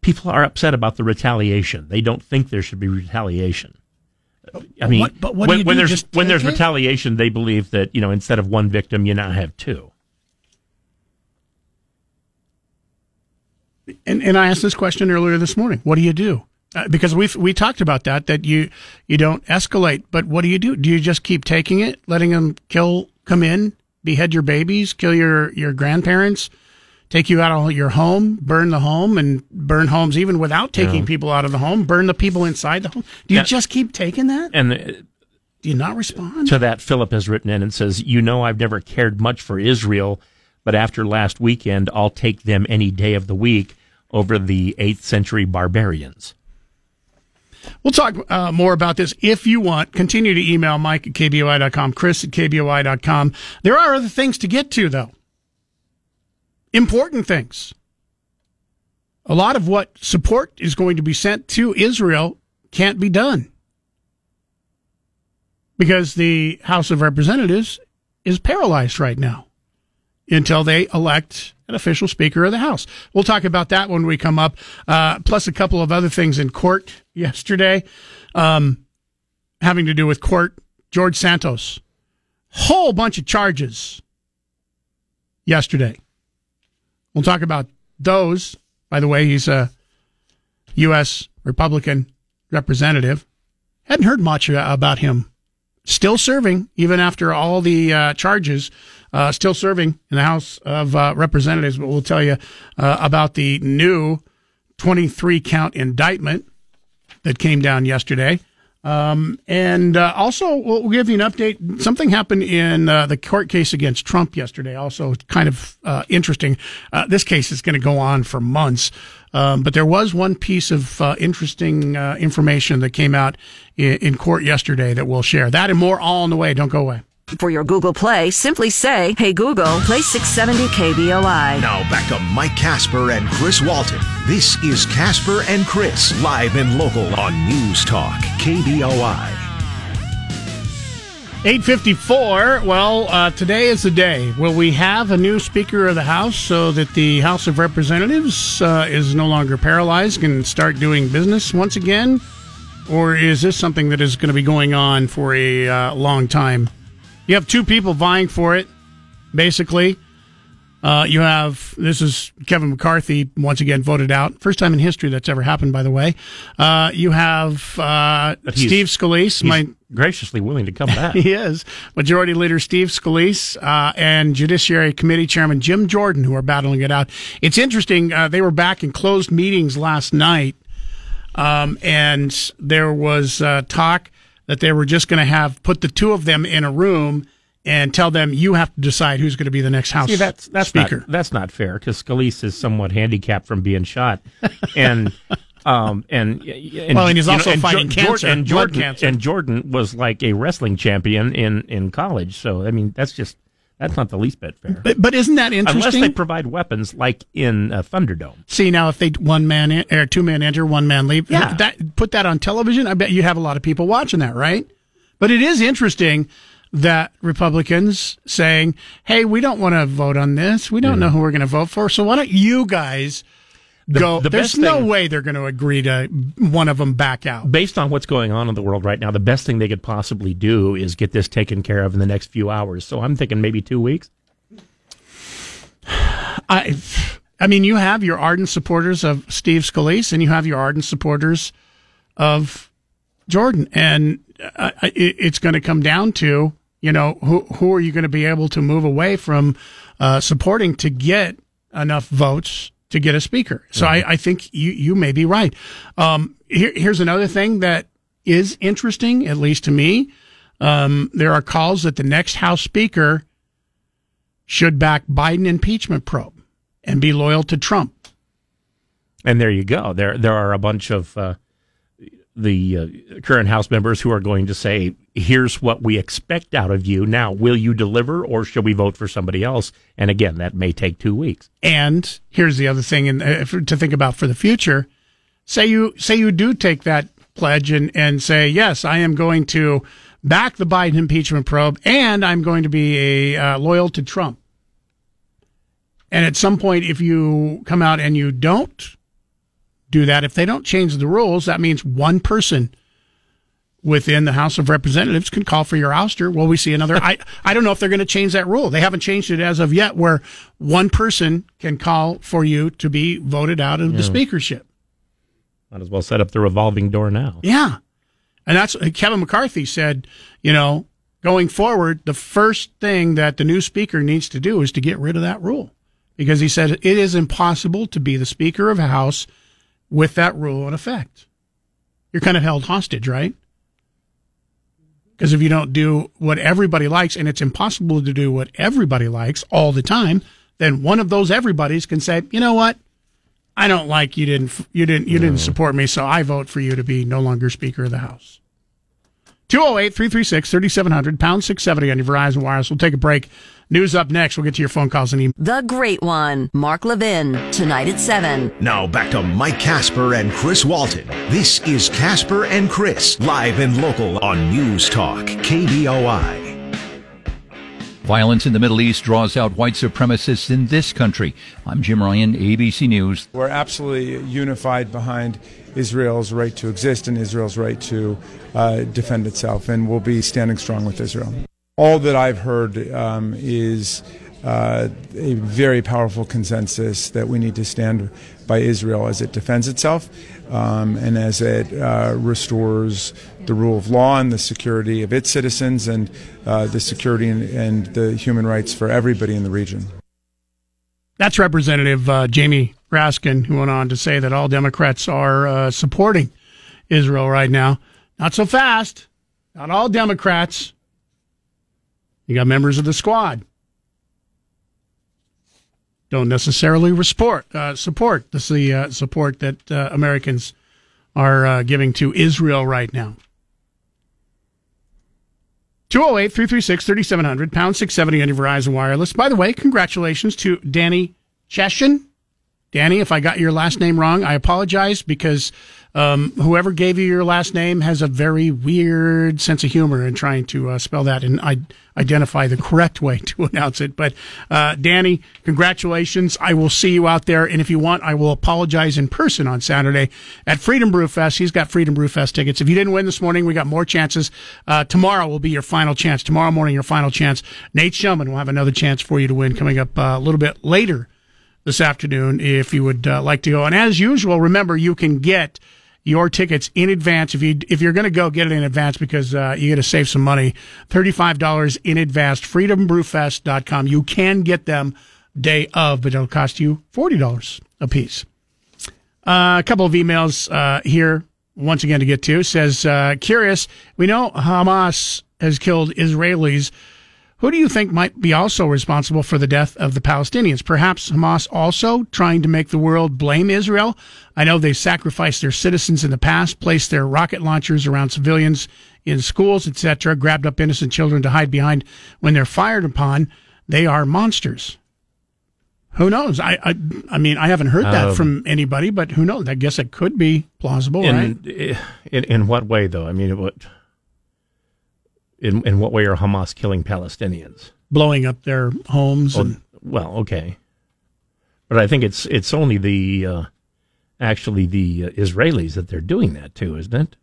people are upset about the retaliation. They don't think there should be retaliation. I mean, what, but what when, do when there's when there's it? retaliation, they believe that you know instead of one victim, you now have two. and, and I asked this question earlier this morning. What do you do? Uh, because we we talked about that that you you don't escalate, but what do you do? Do you just keep taking it, letting them kill, come in, behead your babies, kill your your grandparents, take you out of your home, burn the home, and burn homes even without taking Yeah. people out of the home, burn the people inside the home? Do you Yeah. just keep taking that? And uh, do you not respond? to that, Philip has written in and says, "You know, I've never cared much for Israel, but after last weekend, I'll take them any day of the week over the eighth century barbarians." We'll talk uh, more about this if you want. Continue to email Mike at KBOI.com, Chris at KBOI.com. There are other things to get to, though. Important things. a lot of what support is going to be sent to Israel can't be done because the House of Representatives is paralyzed right now until they elect an official Speaker of the House. We'll talk about that when we come up, uh, plus a couple of other things in court yesterday um, having to do with court. George Santos, whole bunch of charges yesterday. We'll talk about those. By the way, he's a U.S. Republican representative. Hadn't heard much about him. Still serving, even after all the uh, charges, uh, still serving in the House of uh, Representatives. But we'll tell you uh, about the new 23 count indictment that came down yesterday. Um, and uh, also, we'll give you an update. Something happened in uh, the court case against Trump yesterday. Also, kind of uh, interesting. This case is going to go on for months, um, but there was one piece of interesting information that came out in, in court yesterday that we'll share. That and more all on the way. Don't go away. For your Google Play, simply say, Hey Google, play 670 KBOI. Now back to Mike Casper and Chris Walton. This is Casper and Chris, live and local on News Talk, KBOI. 854. Well, uh, today is the day. Will we have a new Speaker of the House so that the House of Representatives uh, is no longer paralyzed and start doing business once again? Or is this something that is going to be going on for a uh, long time? You have two people vying for it, basically. Uh, you have this is Kevin McCarthy once again voted out. First time in history that's ever happened, by the way. Uh, you have uh, Steve Scalise, he's my graciously willing to come back. he is Majority Leader Steve Scalise uh, and Judiciary Committee Chairman Jim Jordan, who are battling it out. It's interesting. Uh, they were back in closed meetings last night, um, and there was uh, talk that they were just going to have put the two of them in a room and tell them you have to decide who's going to be the next House See, that's that's Speaker. not that's not fair because Scalise is somewhat handicapped from being shot, and um and, and Well, and he's you know, also fighting Jor- cancer, and blood cancer. and Jordan was like a wrestling champion in in college. So I mean, that's just that's not the least bit fair. But, but isn't that interesting? Unless they provide weapons like in uh, Thunderdome. See now, if they one man in, or two man enter, one man leave, Yeah. that put that on television. I bet you have a lot of people watching that, right? But it is interesting that Republicans saying, "Hey, we don't want to vote on this. We don't know who we're going to vote for. So why don't you guys The- go?" the There's no thing- way they're going to agree to one of them back out. Based on what's going on in the world right now, the best thing they could possibly do is get this taken care of in the next few hours. So I'm thinking maybe two weeks. I, I mean, you have your ardent supporters of Steve Scalise, and you have your ardent supporters of Jordan, and uh, it, it's going to come down to you know who who are you going to be able to move away from uh, supporting to get enough votes to get a speaker. So I, I think you you may be right. Um, here, here's another thing that is interesting, at least to me. Um, there are calls that the next House Speaker should back Biden impeachment probe and be loyal to Trump. And there you go. There there are a bunch of uh, the uh, current House members who are going to say, "Here's what we expect out of you. Now, will you deliver, or should we vote for somebody else?" And again, that may take two weeks. And here's the other thing, and uh, to think about for the future. Say you say you do take that pledge and and say yes, I am going to back the Biden impeachment probe, and I'm going to be a uh, loyal to Trump. And at some point, if you come out and you don't do that, if they don't change the rules, that means one person within the House of Representatives can call for your ouster. Will we see another? I, I don't know if they're going to change that rule. They haven't changed it as of yet, where one person can call for you to be voted out of the speakership. Might as well set up the revolving door now. Yeah. And that's uh, Kevin McCarthy said, you know, going forward, the first thing that the new speaker needs to do is to get rid of that rule. Because he said it is impossible to be the speaker of a house with that rule in effect. You're kind of held hostage, right? Because if you don't do what everybody likes, and it's impossible to do what everybody likes all the time, then one of those everybody's can say, you know what? I don't like you didn't you didn't you didn't mm. support me, so I vote for you to be no longer Speaker of the House. 208 336 3700, pound 670 on your Verizon Wireless. We'll take a break. News up next. We'll get to your phone calls and emails. The Great One, Mark Levin, tonight at 7. Now back to Mike Casper and Chris Walton. This is Casper and Chris, live and local on News Talk, KBOI. Violence in the Middle East draws out white supremacists in this country. I'm Jim Ryan, ABC News. We're absolutely unified behind Israel's right to exist and Israel's right to uh, defend itself, and we'll be standing strong with Israel. All that I've heard um, is uh, a very powerful consensus that we need to stand by Israel as it defends itself um, and as it uh, restores the rule of law and the security of its citizens and uh, the security and, and, the human rights for everybody in the region. That's Representative uh, Jamie Raskin, who went on to say that all Democrats are uh, supporting Israel right now. Not so fast. Not all Democrats. You got members of the squad don't necessarily support uh, support the uh, support that uh, Americans are uh, giving to Israel right now. 208 336 3700, pound 670 on your Verizon Wireless. By the way, congratulations to Danny Cheshin. Danny, if I got your last name wrong, I apologize because um, whoever gave you your last name has a very weird sense of humor in trying to uh, spell that and I- identify the correct way to announce it. But uh, Danny, congratulations! I will see you out there, and if you want, I will apologize in person on Saturday at Freedom Brew Fest. He's got Freedom Brew Fest tickets. If you didn't win this morning, we got more chances. Uh, tomorrow will be your final chance. Tomorrow morning, your final chance. Nate Shelman will have another chance for you to win coming up uh, a little bit later this afternoon if you would uh, like to go. And as usual, remember you can get your tickets in advance. If you if you're going to go, get it in advance because uh, you got to save some money. Thirty five dollars in advance. FreedomBrewFest.com. You can get them day of, but it'll cost you forty dollars a piece. Uh, a couple of emails uh, here once again to get to says uh, curious. We know Hamas has killed Israelis. Who do you think might be also responsible for the death of the Palestinians? Perhaps Hamas also trying to make the world blame Israel? I know they sacrificed their citizens in the past, placed their rocket launchers around civilians in schools, etc., grabbed up innocent children to hide behind when they're fired upon. They are monsters. Who knows? I, I, I mean, I haven't heard that um, from anybody, but who knows? I guess it could be plausible, in, right? In, in what way, though? I mean, what in in what way are Hamas killing Palestinians? Blowing up their homes and well, okay, but I think it's it's only the uh, actually the uh, Israelis that they're doing that to, isn't it?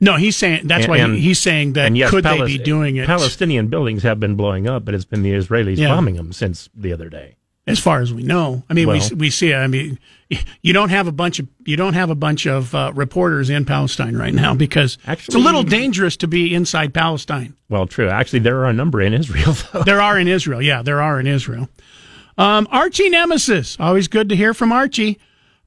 No, he's saying that's and, why and, he's saying that yes, could they be doing it? Palestinian buildings have been blowing up, but it's been the Israelis yeah. bombing them since the other day as far as we know. I mean, well, we we see. I mean, you don't have a bunch of you don't have a bunch of uh, reporters in Palestine right now because actually, it's a little dangerous to be inside Palestine. Well, true. Actually, there are a number in Israel. Though. There are in Israel. Yeah, there are in Israel. Um, Archie Nemesis. Always good to hear from Archie.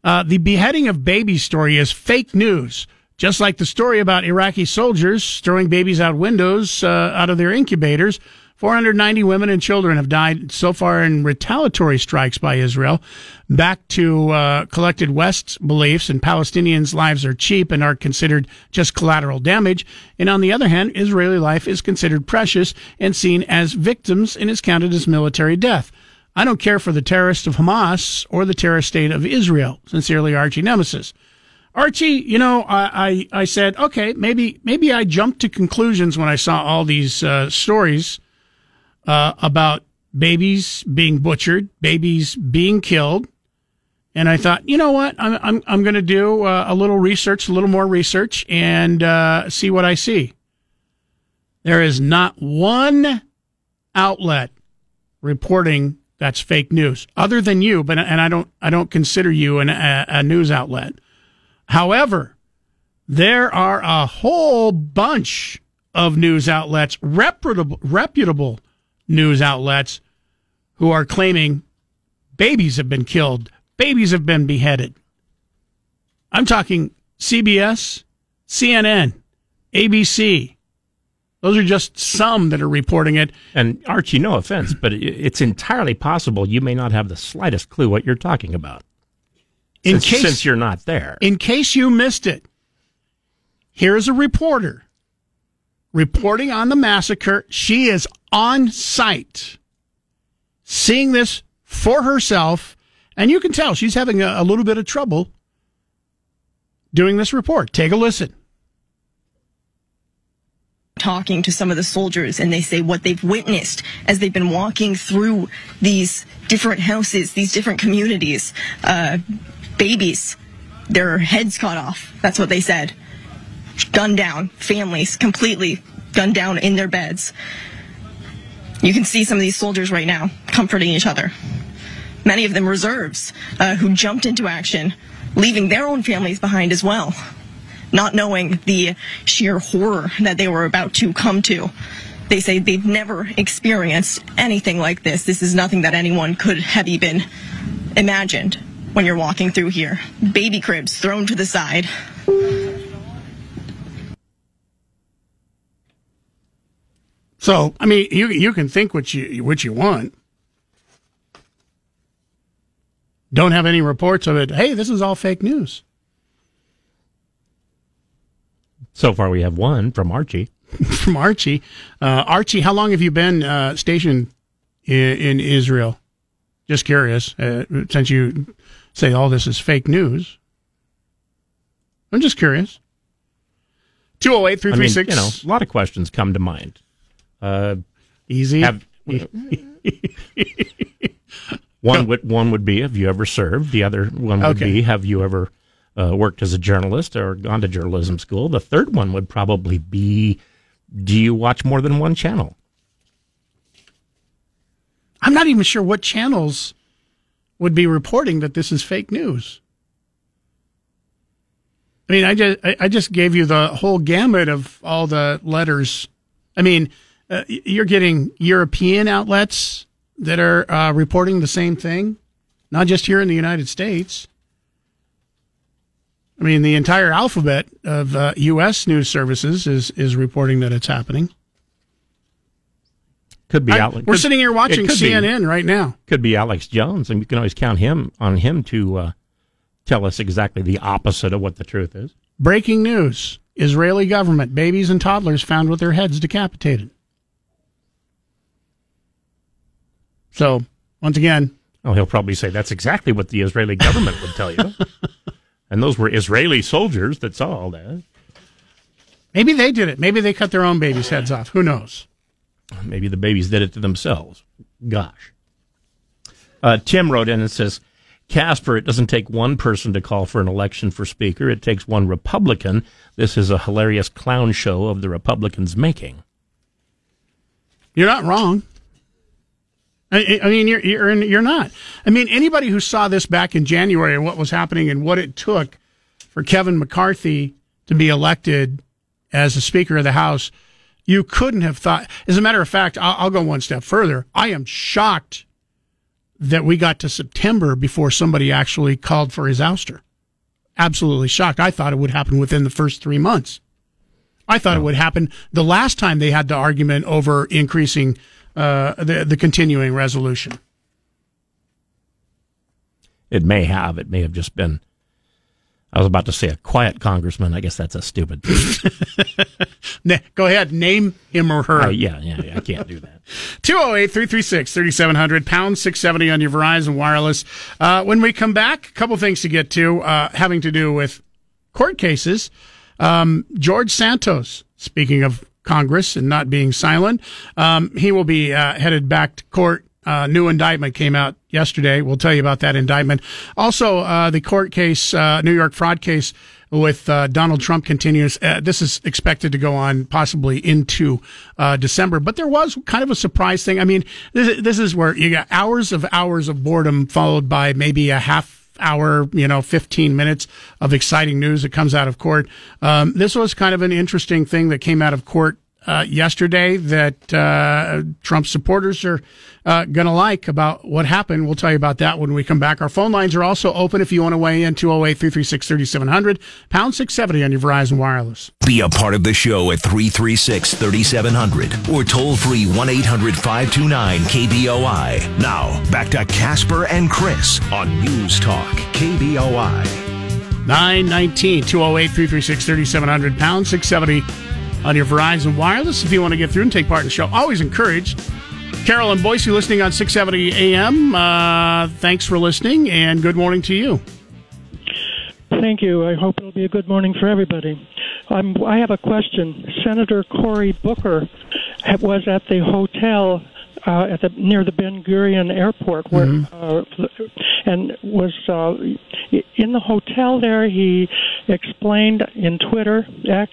Uh, the beheading of babies story is fake news. Just like the story about Iraqi soldiers throwing babies out windows uh, out of their incubators, 490 women and children have died so far in retaliatory strikes by Israel. Back to uh, collected West's beliefs, and Palestinians' lives are cheap and are considered just collateral damage. And on the other hand, Israeli life is considered precious and seen as victims and is counted as military death. I don't care for the terrorists of Hamas or the terrorist state of Israel. Sincerely, Archie Nemesis. Archie, you know, I, I, I, said, okay, maybe, maybe I jumped to conclusions when I saw all these uh, stories uh, about babies being butchered, babies being killed. And I thought, you know what? I'm, I'm, I'm going to do uh, a little research, a little more research, and uh, see what I see. There is not one outlet reporting that's fake news, other than you. But and I don't I don't consider you an, a, a news outlet. However, there are a whole bunch of news outlets, reputable reputable news outlets who are claiming babies have been killed, babies have been beheaded. I'm talking CBS, CNN, ABC. Those are just some that are reporting it. And Archie, no offense, but it's entirely possible you may not have the slightest clue what you're talking about. In since, case, since you're not there. In case you missed it, here is a reporter reporting on the massacre. She is on site seeing this for herself, and you can tell she's having a, a little bit of trouble doing this report. Take a listen talking to some of the soldiers and they say what they've witnessed as they've been walking through these different houses, these different communities. Uh, babies, their heads cut off. That's what they said. Gunned down, families completely gunned down in their beds. You can see some of these soldiers right now comforting each other. Many of them reserves uh, who jumped into action, leaving their own families behind as well not knowing the sheer horror that they were about to come to. They say they've never experienced anything like this. This is nothing that anyone could have even imagined when you're walking through here. Baby cribs thrown to the side. So, I mean, you you can think what you what you want. Don't have any reports of it. Hey, this is all fake news. So far, we have one from Archie. from Archie. Uh, Archie, how long have you been uh, stationed in, in, Israel? Just curious, uh, since you say all this is fake news. I'm just curious. 208 336. You know, a lot of questions come to mind. Uh, Easy. Have, one would one would be have you ever served? The other one would okay. be have you ever uh, worked as a journalist or gone to journalism school. The third one would probably be do you watch more than one channel? I'm not even sure what channels would be reporting that this is fake news. I mean, I just I just gave you the whole gamut of all the letters. I mean, uh, you're getting European outlets that are uh, reporting the same thing, not just here in the United States. I mean, the entire alphabet of uh, U.S. news services is is reporting that it's happening. Could be I, Alex. We're sitting here watching CNN be, right now. Could be Alex Jones, and you can always count him on him to uh, tell us exactly the opposite of what the truth is. Breaking news: Israeli government babies and toddlers found with their heads decapitated. So once again, oh, he'll probably say that's exactly what the Israeli government would tell you. And those were Israeli soldiers that saw all that. Maybe they did it. Maybe they cut their own babies' heads off. Who knows? Maybe the babies did it to themselves. Gosh. Uh, Tim wrote in and says, Casper, it doesn't take one person to call for an election for Speaker. It takes one Republican. This is a hilarious clown show of the Republicans' making. You're not wrong. I, I mean, you're, you're, you're not. I mean, anybody who saw this back in January and what was happening and what it took for Kevin McCarthy to be elected as the Speaker of the House, you couldn't have thought. As a matter of fact, I'll, I'll go one step further. I am shocked that we got to September before somebody actually called for his ouster. Absolutely shocked. I thought it would happen within the first three months. I thought it would happen the last time they had the argument over increasing uh, the the continuing resolution. It may have. It may have just been. I was about to say a quiet congressman. I guess that's a stupid. Go ahead, name him or her. Uh, yeah, yeah, yeah, I can't do that. 208 336 3700, pound 670 on your Verizon Wireless. Uh, when we come back, a couple things to get to, uh, having to do with court cases. Um, George Santos, speaking of Congress and not being silent. Um, he will be uh, headed back to court. Uh, new indictment came out yesterday. We'll tell you about that indictment. Also, uh, the court case, uh, New York fraud case with uh, Donald Trump continues. Uh, this is expected to go on possibly into December, but there was kind of a surprise thing. I mean, this, this is where you got hours of hours of boredom followed by maybe a half hour, you know, 15 minutes of exciting news that comes out of court. Um, this was kind of an interesting thing that came out of court uh, yesterday that uh, Trump supporters are uh, going to like about what happened. We'll tell you about that when we come back. Our phone lines are also open if you want to weigh in 208 336 3700, pound 670 on your Verizon Wireless. Be a part of the show at 336 3700 or toll free 1 800 529 KBOI. Now, back to Casper and Chris on News Talk KBOI. 919 208 336 3700, pound 670 on your Verizon Wireless if you want to get through and take part in the show. Always encouraged Carol and Boise listening on 670 AM. Uh, thanks for listening and good morning to you. Thank you. I hope it'll be a good morning for everybody. Um, I have a question. Senator Cory Booker was at the hotel uh, at the near the Ben Gurion Airport, where Mm-hmm. uh, and was uh, in the hotel there. He explained in Twitter X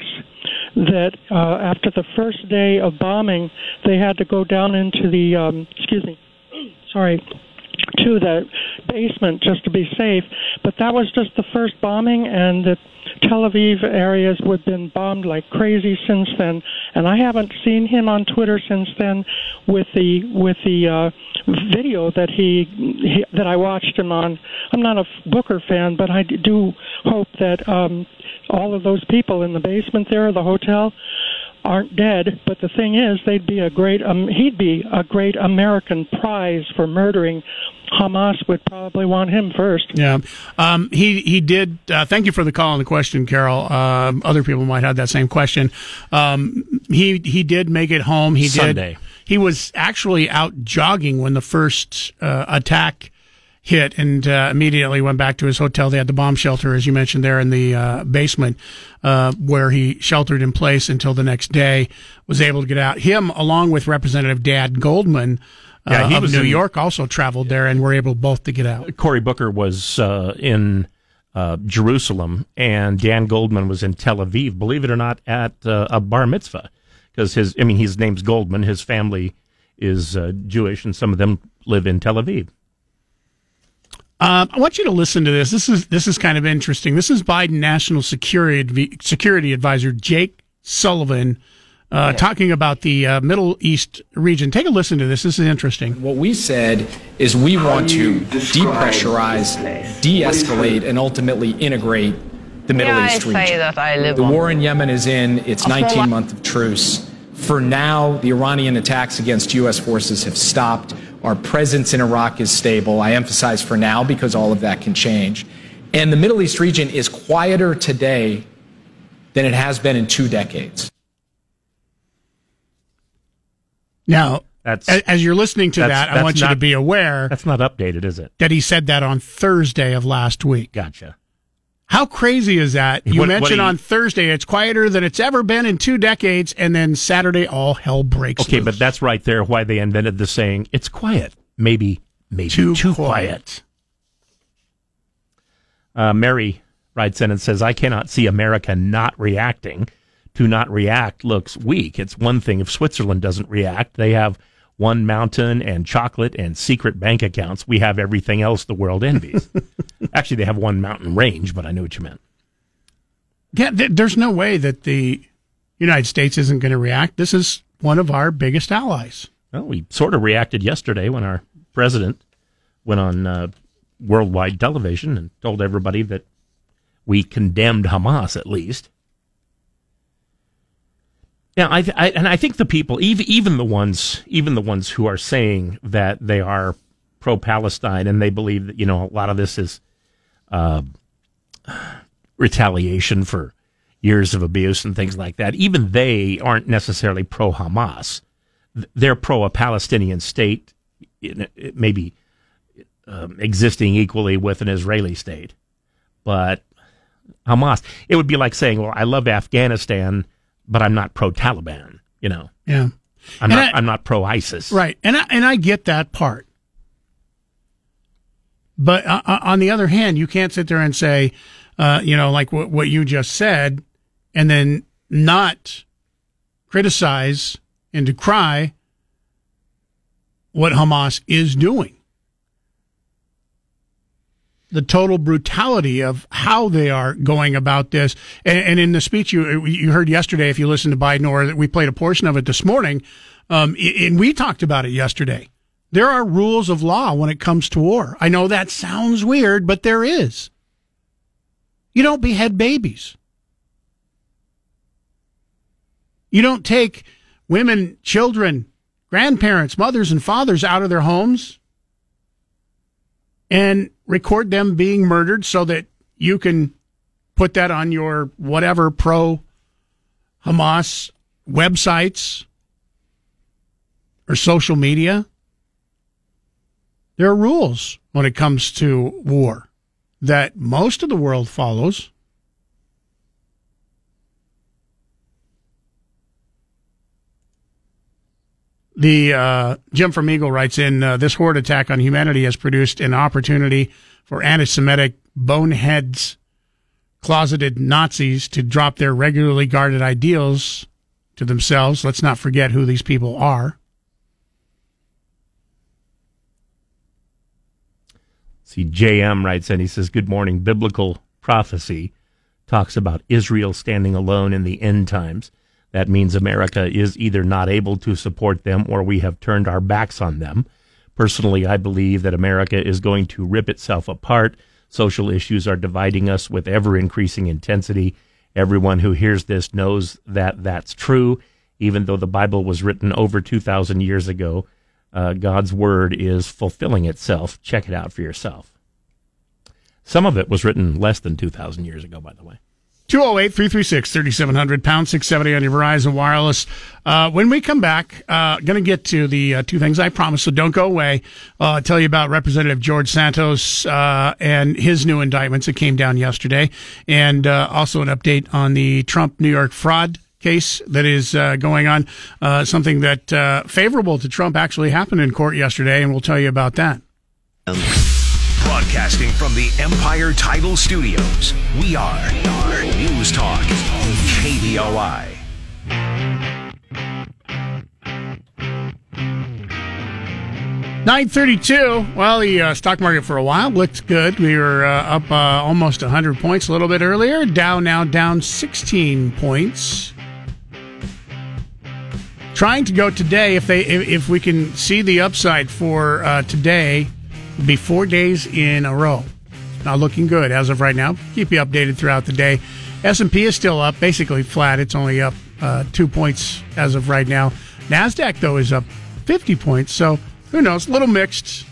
that uh, after the first day of bombing, they had to go down into the um, excuse me, sorry, to the basement just to be safe. But that was just the first bombing, and the Tel Aviv areas have been bombed like crazy since then. And I haven't seen him on Twitter since then with the with the uh, video that he, he that I watched him on. I'm not a Booker fan, but I do hope that um, all of those people in the basement there, the hotel, aren't dead. But the thing is, they'd be a great. Um, he'd be a great American prize for murdering. Hamas would probably want him first. Yeah, um, he he did. Uh, thank you for the call and the question, Carol. Um, other people might have that same question. Um, he he did make it home. He Sunday. did. He was actually out jogging when the first uh, attack hit, and uh, immediately went back to his hotel. They had the bomb shelter, as you mentioned, there in the uh, basement, uh, where he sheltered in place until the next day. Was able to get out. Him, along with Representative Dan Goldman. Uh, Yeah, he of was New in- York also traveled there and were able both to get out. Cory Booker was uh, in uh, Jerusalem, and Dan Goldman was in Tel Aviv. Believe it or not, at uh, a bar mitzvah, because his I mean his name's Goldman. His family is uh, Jewish, and some of them live in Tel Aviv. Um, I want you to listen to this. This is this is kind of interesting. This is Biden National Security Security Advisor Jake Sullivan uh, talking about the uh, Middle East region. Take a listen to this. This is interesting. What we said is we want to depressurize, de escalate, and ultimately integrate the Middle Yeah, East say region. that I live the on- war in Yemen is in its 19 month of truce. For now, the Iranian attacks against U.S. forces have stopped. Our presence in Iraq is stable. I emphasize for now because all of that can change. And the Middle East region is quieter today than it has been in two decades. Now, That's- as you're listening to that's- that, I that's want you to be aware That's not updated, is it? that he said that on Thursday of last week. Gotcha. How crazy is that? You What- what mentioned on Thursday it's quieter than it's ever been in two decades, and then Saturday all hell breaks Okay, loose. but that's right there why they invented the saying, it's quiet. Maybe, maybe Too too, quiet. quiet. Uh, Mary writes in and says, I cannot see America not reacting. To not react looks weak. It's one thing if Switzerland doesn't react. They have one mountain and chocolate and secret bank accounts. We have everything else the world envies. Actually, they have one mountain range, but I knew what you meant. Yeah, th- there's no way that the United States isn't going to react. This is one of our biggest allies. Well, we sort of reacted yesterday when our president went on uh, worldwide television and told everybody that we condemned Hamas at least. Yeah, I, I and I think the people, even even the ones, even the ones who are saying that they are pro-Palestine and they believe that you know a lot of this is uh, retaliation for years of abuse and things like that. Even they aren't necessarily pro-Hamas they're pro a Palestinian state, maybe um, existing equally with an Israeli state, but Hamas. It would be like saying, "Well, I love Afghanistan, but I'm not pro Taliban." You know, Yeah. I'm And not. I- I'm not pro ISIS. Right. And I, and I get that part. But uh, uh, on the other hand, you can't sit there and say, uh, you know, like what, what you just said, and then not criticize and decry what Hamas is doing. The total brutality of how they are going about this, and, and in the speech you you heard yesterday, if you listened to Biden, or that we played a portion of it this morning, um, and we talked about it yesterday. There are rules of law when it comes to war. I know that sounds weird, but there is. You don't behead babies. You don't take women, children, grandparents, mothers, and fathers out of their homes and record them being murdered so that you can put that on your whatever pro Hamas websites or social media. There are rules when it comes to war that most of the world follows. The uh, Jim from Eagle writes in uh, this horde attack on humanity has produced an opportunity for anti-Semitic boneheads, closeted Nazis to drop their regularly guarded ideals to themselves. Let's not forget who these people are. See, JM writes in, he says, Good morning. Biblical prophecy talks about Israel standing alone in the end times. That means America is either not able to support them or we have turned our backs on them. Personally, I believe that America is going to rip itself apart. Social issues are dividing us with ever increasing intensity. Everyone who hears this knows that that's true. Even though the Bible was written over 2,000 years ago, uh, God's word is fulfilling itself. Check it out for yourself. Some of it was written less than 2,000 years ago, by the way. 208 336 3700, pound 670 on your Verizon Wireless. Uh, when we come back, uh, going to get to the uh, two things I promised, so don't go away. Uh, tell you about Representative George Santos uh, and his new indictments that came down yesterday, and uh, also an update on the Trump New York fraud case that is uh, going on. Uh, something that uh, favorable to Trump actually happened in court yesterday, and we'll tell you about that. Broadcasting from the Empire Title Studios, we are, News Talk, KBOI. 932. Well, the uh, stock market for a while looked good. We were uh, up uh, almost 100 points a little bit earlier. Dow now down 16 points. Trying to go today. If they, if, if we can see the upside for uh, today, be four days in a row. Not looking good as of right now. Keep you updated throughout the day. S and P is still up, basically flat. It's only up uh, two points as of right now. Nasdaq though is up 50 points. So who knows? A little mixed.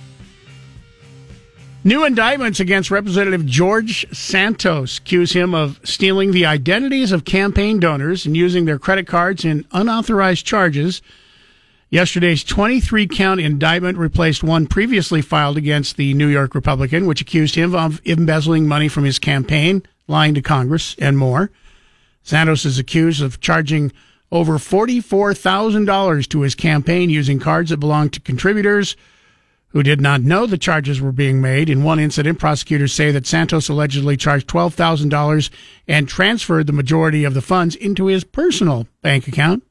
New indictments against Representative George Santos accuse him of stealing the identities of campaign donors and using their credit cards in unauthorized charges. Yesterday's 23 count indictment replaced one previously filed against the New York Republican, which accused him of embezzling money from his campaign, lying to Congress, and more. Santos is accused of charging over $44,000 to his campaign using cards that belonged to contributors who did not know the charges were being made. In one incident, prosecutors say that Santos allegedly charged $12,000 and transferred the majority of the funds into his personal bank account.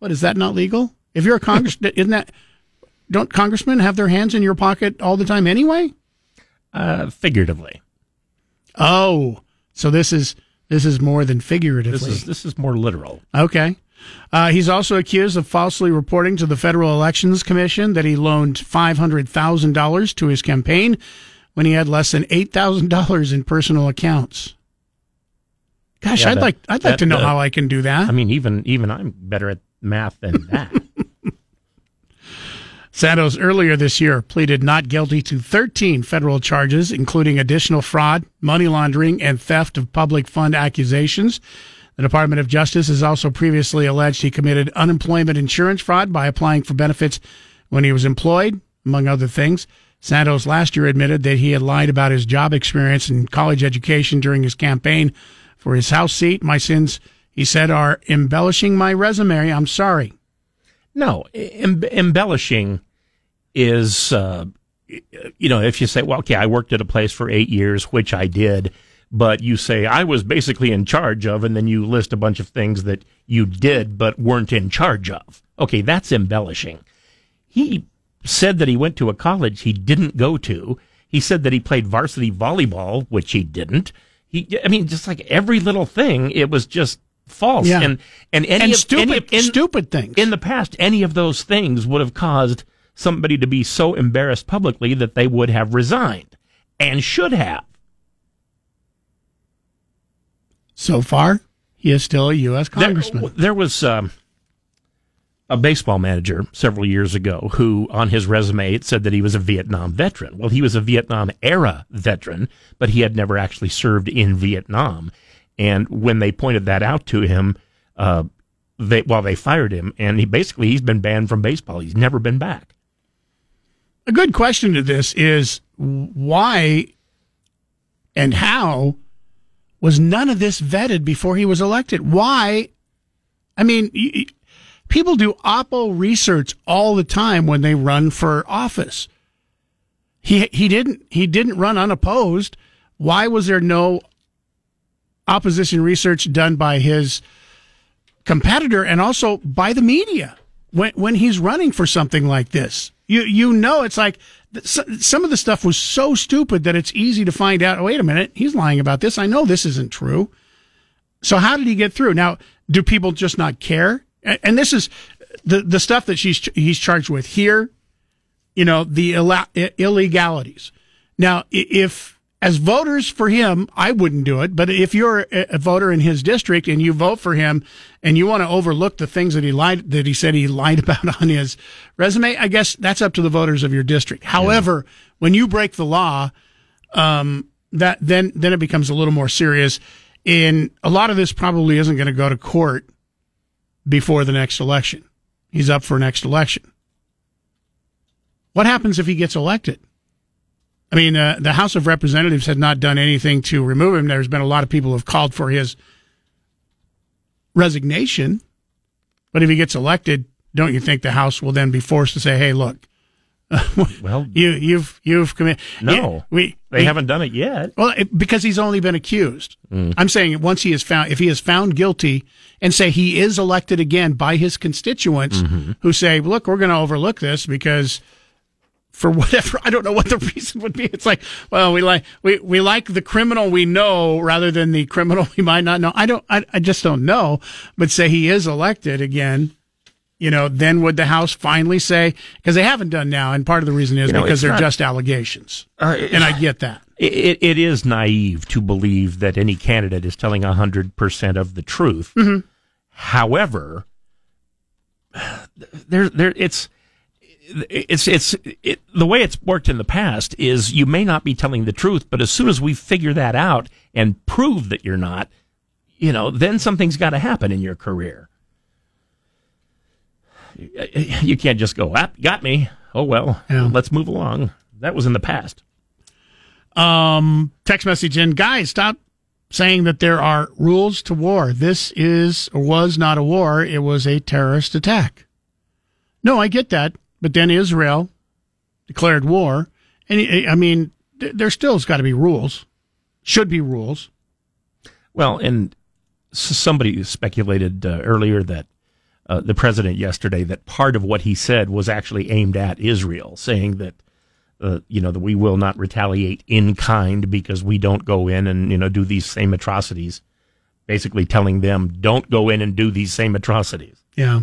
What is that not legal? If you're a congress, isn't that don't congressmen have their hands in your pocket all the time anyway? Uh, figuratively. Oh, so this is this is more than figuratively. This is this is more literal. Okay. Uh, he's also accused of falsely reporting to the Federal Elections Commission that he loaned $500,000 to his campaign when he had less than $8,000 in personal accounts. Gosh, Yeah, I'd that- like I'd like that- to know that- how I can do that. I mean, even even I'm better at math than that. Santos earlier this year pleaded not guilty to 13 federal charges, including additional fraud, money laundering, and theft of public fund accusations. The Department of Justice has also previously alleged he committed unemployment insurance fraud by applying for benefits when he was employed, among other things. Santos last year admitted that he had lied about his job experience and college education during his campaign for his House seat. My sins, he said, are embellishing my resume. I'm sorry. No, em- embellishing is, uh, you know, if you say, well, okay, I worked at a place for eight years, which I did, but you say I was basically in charge of, and then you list a bunch of things that you did but weren't in charge of. Okay, that's embellishing. He said that he went to a college he didn't go to. He said that he played varsity volleyball, which he didn't. He, I mean, just like every little thing, it was just false. Yeah. And and any And of, stupid- any of- in- stupid things. in the past, any of those things would have caused somebody to be so embarrassed publicly that they would have resigned and should have. So far, he is still a U.S. congressman. There, there was um, a baseball manager several years ago who, on his resume, it said that he was a Vietnam veteran. Well, he was a Vietnam era veteran, but he had never actually served in Vietnam. And when they pointed that out to him, uh, they well they fired him, and he basically he's been banned from baseball. He's never been back. A good question to this is why and how was none of this vetted before he was elected? Why? I mean, y- people do oppo research all the time when they run for office. He he didn't he didn't run unopposed. Why was there no opposition research done by his competitor and also by the media when when he's running for something like this? You you know it's like some of the stuff was so stupid that it's easy to find out. Oh, wait a minute, he's lying about this. I know this isn't true. So how did he get through? Now, do people just not care? And this is the the stuff that she's he's charged with here. You know the illegalities. Now, if as voters for him, I wouldn't do it. But if you're a voter in his district and you vote for him and you want to overlook the things that he lied, that he said he lied about on his resume, I guess that's up to the voters of your district. However, yeah. when you break the law, um, that then, then it becomes a little more serious. And a lot of this probably isn't going to go to court before the next election. He's up for next election. What happens if he gets elected? I mean, uh, the House of Representatives had not done anything to remove him. There's been a lot of people who have called for his resignation. But if he gets elected, don't you think the House will then be forced to say, "Hey, look, well, you you've you've committed." No, yeah, we they we, haven't done it yet. Well, it, because he's only been accused. Mm. I'm saying once he is found, if he is found guilty, and say he is elected again by his constituents, mm-hmm. who say, "Look, we're going to overlook this because." For whatever I don't know what the reason would be. It's like, well, we like we, we like the criminal we know rather than the criminal we might not know. I don't I, I just don't know. But say he is elected again, you know, then would the House finally say because they haven't done now, and part of the reason is you know, because they're not, just allegations, uh, and I get that. It, it is naive to believe that any candidate is telling hundred percent of the truth. Mm-hmm. However, there there it's it's it's it, the way it's worked in the past is you may not be telling the truth, but as soon as we figure that out and prove that you're not, you know, then something's got to happen in your career. You can't just go, ah, got me. Oh well, yeah. let's move along. That was in the past. Um, text message in, guys, stop saying that there are rules to war. This is or was not a war; it was a terrorist attack. No, I get that. But then Israel declared war. And I mean, there still's got to be rules, should be rules. Well, and somebody speculated uh, earlier that uh, the president yesterday that part of what he said was actually aimed at Israel, saying that uh, you know that we will not retaliate in kind because we don't go in and you know do these same atrocities. Basically, telling them don't go in and do these same atrocities. Yeah.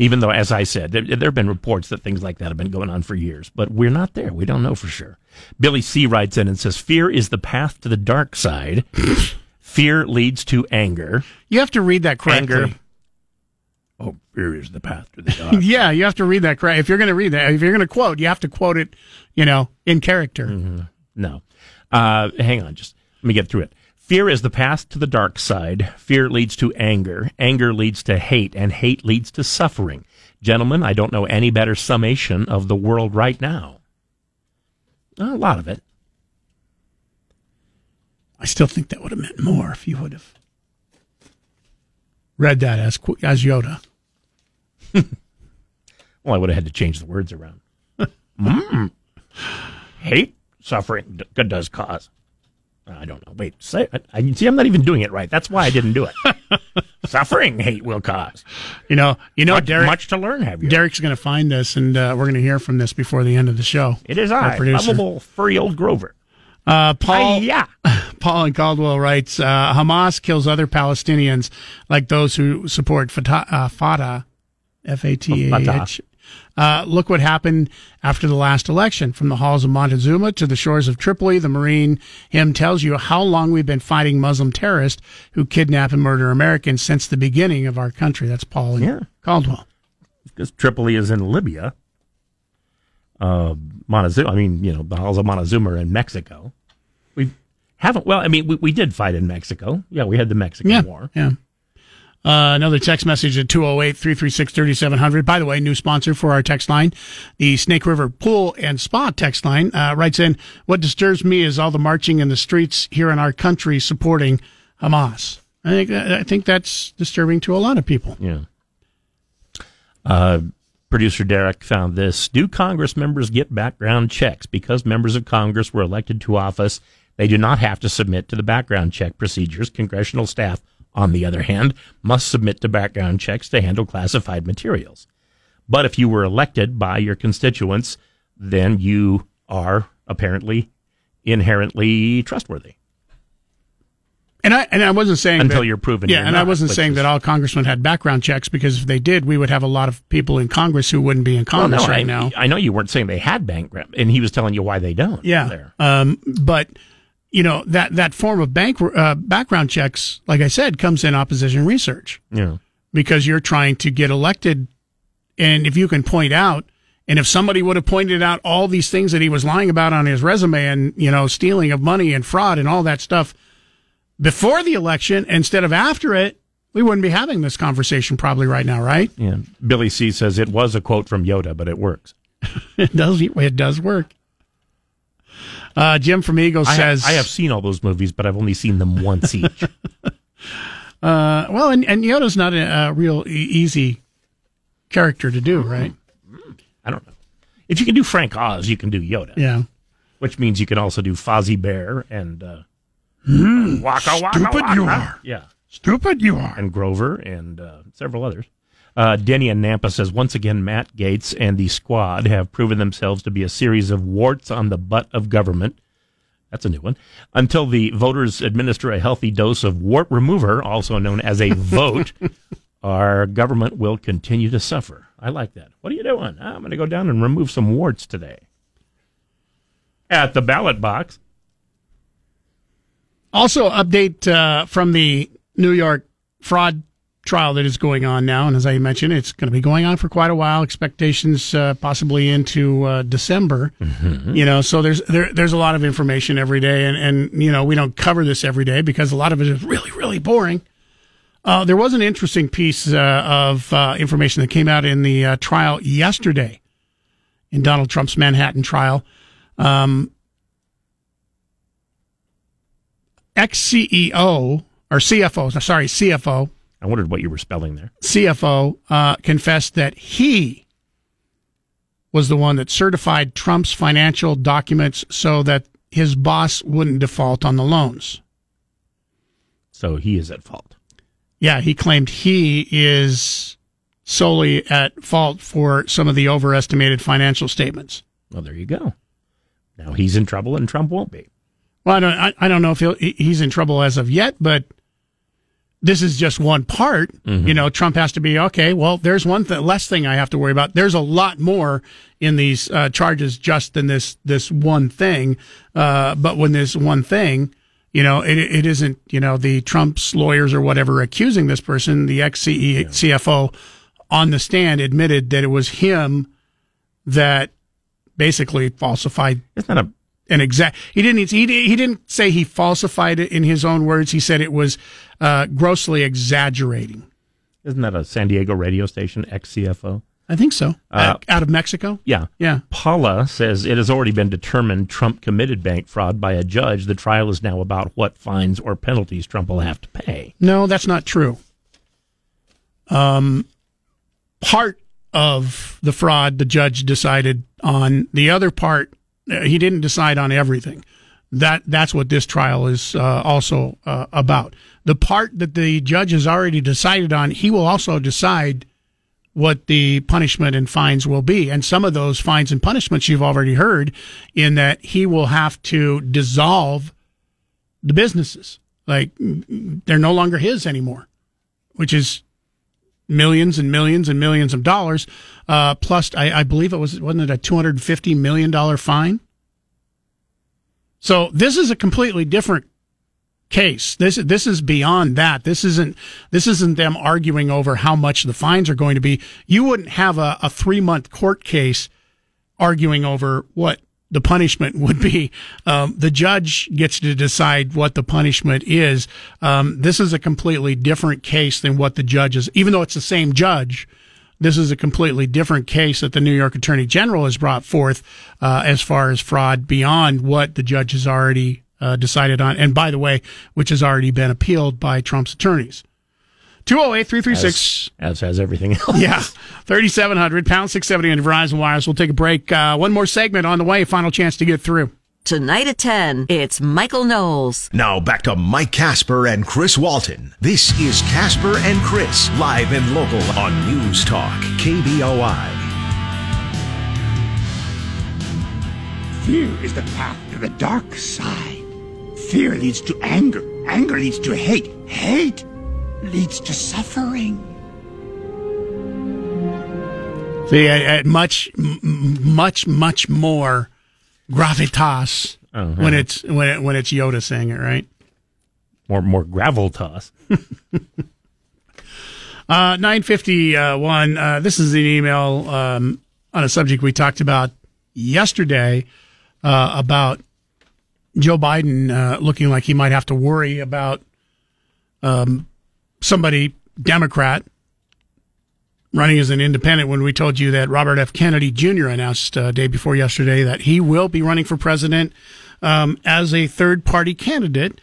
Even though, as I said, there, there, have been reports that things like that have been going on for years, but we're not there. We don't know for sure. Billy C. writes in and says, Fear is the path to the dark side. fear leads to anger. You have to read that correctly. Anger. Oh, fear is the path to the dark. yeah, you have to read that correct. If you're going to read that, if you're going to quote, you have to quote it, you know, in character. Mm-hmm. No. Uh, hang on, just let me get through it. Fear is the path to the dark side. Fear leads to anger. Anger leads to hate, and hate leads to suffering. Gentlemen, I don't know any better summation of the world right now. A lot of it. I still think that would have meant more if you would have read that as as Yoda. well, I would have had to change the words around. mm. Hate, suffering, good does cause. I don't know. Wait, say I, I see. I'm not even doing it right. That's why I didn't do it. Suffering, hate will cause. You know, you know, much, Derek. Much to learn, have you? Derek's going to find this, and uh, we're going to hear from this before the end of the show. It is I, lovable furry old Grover. Uh, Paul, yeah. Paul and Caldwell writes: uh, Hamas kills other Palestinians like those who support Fatah, uh, Fatah F A T A H uh, look what happened after the last election. From the halls of Montezuma to the shores of Tripoli, the Marine hymn tells you how long we've been fighting Muslim terrorists who kidnap and murder Americans since the beginning of our country. That's Paul and yeah. Caldwell. Because Tripoli is in Libya. Uh, Montezuma, I mean, you know, the halls of Montezuma are in Mexico. We haven't, well, I mean, we, we did fight in Mexico. Yeah, we had the Mexican yeah, War. Yeah. Uh, another text message at 208 336 3700. By the way, new sponsor for our text line, the Snake River Pool and Spa text line, uh, writes in What disturbs me is all the marching in the streets here in our country supporting Hamas. I think, I think that's disturbing to a lot of people. Yeah. Uh, producer Derek found this. Do Congress members get background checks? Because members of Congress were elected to office, they do not have to submit to the background check procedures. Congressional staff on the other hand, must submit to background checks to handle classified materials. But if you were elected by your constituents, then you are apparently inherently trustworthy. And I and I wasn't saying until that, you're proven. Yeah, you're and not, I wasn't saying that all congressmen had background checks because if they did, we would have a lot of people in Congress who wouldn't be in Congress well, no, right I, now. I know you weren't saying they had background, and he was telling you why they don't. Yeah, there. Um, but you know that that form of bank uh, background checks, like I said, comes in opposition research. Yeah, because you're trying to get elected, and if you can point out, and if somebody would have pointed out all these things that he was lying about on his resume, and you know, stealing of money and fraud and all that stuff before the election instead of after it, we wouldn't be having this conversation probably right now, right? Yeah. Billy C says it was a quote from Yoda, but it works. it does. It does work. Uh, Jim from Eagle I says, have, "I have seen all those movies, but I've only seen them once each." uh, well, and, and Yoda's not a, a real e- easy character to do, right? I don't know. If you can do Frank Oz, you can do Yoda. Yeah. Which means you can also do Fozzie Bear and uh, Mm, Waka Waka stupid Waka. you are. Yeah. Stupid you are. And Grover and uh, several others. Uh, Denny and Nampa says once again, Matt Gaetz and the squad have proven themselves to be a series of warts on the butt of government. That's a new one. Until the voters administer a healthy dose of wart remover, also known as a vote, our government will continue to suffer. I like that. What are you doing? I'm going to go down and remove some warts today. At the ballot box. Also, update uh, from the New York fraud trial that is going on now, and as I mentioned, it's going to be going on for quite a while. Expectations uh, possibly into uh, December. Mm-hmm. You know, so there's there, there's a lot of information every day, and and you know we don't cover this every day because a lot of it is really really boring. Uh, there was an interesting piece uh, of uh, information that came out in the uh, trial yesterday in Donald Trump's Manhattan trial. Um, ex CEO or CFO, sorry, CFO. I wondered what you were spelling there. CFO uh, confessed that he was the one that certified Trump's financial documents so that his boss wouldn't default on the loans. So he is at fault. Yeah, he claimed he is solely at fault for some of the overestimated financial statements. Well, there you go. Now he's in trouble, and Trump won't be. Well, I don't, I, I don't know if he'll, he's in trouble as of yet, but this is just one part. Mm-hmm. You know, Trump has to be okay. Well, there's one th- less thing I have to worry about. There's a lot more in these uh, charges just than this this one thing. Uh, but when this one thing, you know, it, it isn't you know the Trump's lawyers or whatever accusing this person. The ex CFO on the stand admitted that it was him that basically falsified. It's not a an exact. He didn't. He, he didn't say he falsified it in his own words. He said it was uh, grossly exaggerating. Isn't that a San Diego radio station, ex CFO? I think so. Uh, out of Mexico. Yeah. Yeah. Paula says it has already been determined Trump committed bank fraud by a judge. The trial is now about what fines or penalties Trump will have to pay. No, that's not true. Um, part of the fraud the judge decided on. The other part, he didn't decide on everything. That that's what this trial is uh, also uh, about. The part that the judge has already decided on, he will also decide what the punishment and fines will be. And some of those fines and punishments you've already heard in that he will have to dissolve the businesses. Like they're no longer his anymore, which is millions and millions and millions of dollars. Uh, plus, I, I believe it was, wasn't it a $250 million fine? So this is a completely different case. This this is beyond that. This isn't this isn't them arguing over how much the fines are going to be. You wouldn't have a, a three month court case arguing over what the punishment would be. Um, the judge gets to decide what the punishment is. Um, this is a completely different case than what the judge is, even though it's the same judge. This is a completely different case that the New York Attorney General has brought forth uh, as far as fraud beyond what the judge has already uh, decided on. And by the way, which has already been appealed by Trump's attorneys. 208 336. As, as has everything else. Yeah. 3700, pound 670 on Verizon Wireless. We'll take a break. Uh, one more segment on the way. Final chance to get through. Tonight at 10, it's Michael Knowles. Now back to Mike Casper and Chris Walton. This is Casper and Chris, live and local on News Talk, KBOI. Fear is the path to the dark side. Fear leads to anger. Anger leads to hate. Hate leads to suffering. See, at, at much, m- much, much more gravitas Uh-huh. when it's when it, when it's Yoda saying it, right? More more gravel toss. Uh, 951. Uh, this is an email um, on a subject we talked about yesterday uh, about Joe Biden uh, looking like he might have to worry about um, somebody, Democrat, running as an independent when we told you that Robert F. Kennedy Jr. announced uh, day before yesterday that he will be running for president um, as a third party candidate.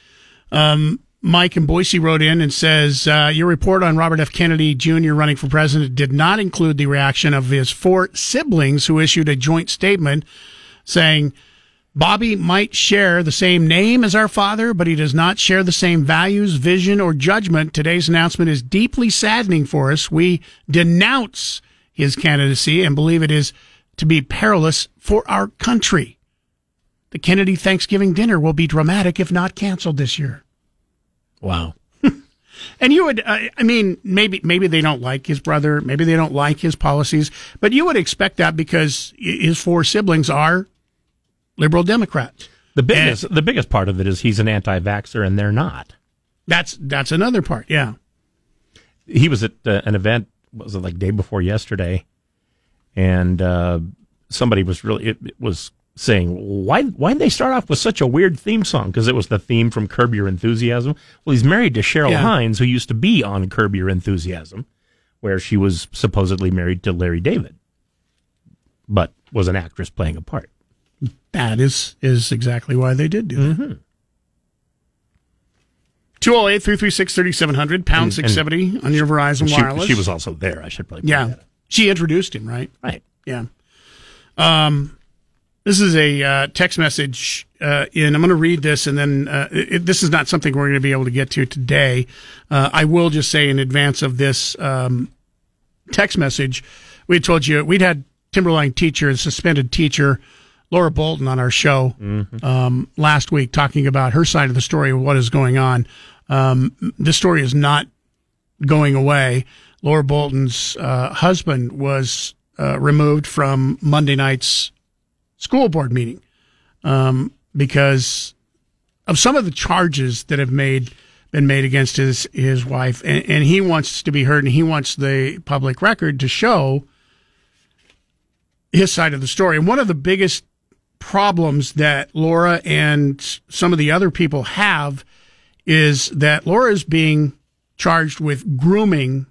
Um, Mike in Boise wrote in and says, uh, Your report on Robert F. Kennedy Jr. running for president did not include the reaction of his four siblings who issued a joint statement saying, Bobby might share the same name as our father, but he does not share the same values, vision, or judgment. Today's announcement is deeply saddening for us. We denounce his candidacy and believe it is to be perilous for our country. The Kennedy Thanksgiving dinner will be dramatic if not canceled this year. Wow. And you would, uh, I mean, maybe maybe they don't like his brother, maybe they don't like his policies, but you would expect that because his four siblings are liberal Democrats. The biggest the biggest part of it is he's an anti-vaxxer and they're not. That's that's another part. Yeah. He was at uh, an event was it like day before yesterday, and uh, somebody was really it, it was saying why why did they start off with such a weird theme song because it was the theme from Curb Your Enthusiasm. Well, he's married to Cheryl Yeah. Hines, who used to be on Curb Your Enthusiasm, where she was supposedly married to Larry David, but was an actress playing a part. That is is exactly why they did do Mm-hmm. that. 208 336 3700, pound And- 670 on your Verizon she, Wireless. She was also there. I should probably. Yeah. She introduced him, right? Right. Yeah. Um, this is a uh, text message, uh, and I'm going to read this, and then uh, it, this is not something we're going to be able to get to today. Uh, I will just say in advance of this um, text message, we had told you we'd had Timberline teacher, a suspended teacher, Laura Boulton, on our show um, last week, talking about her side of the story of what is going on. Um, the story is not going away. Laura Boulton's uh, husband was uh, removed from Monday night's school board meeting um, because of some of the charges that have made been made against his his wife, and, and he wants to be heard, and he wants the public record to show his side of the story. And one of the biggest problems that Laura and some of the other people have is that Laura is being charged with grooming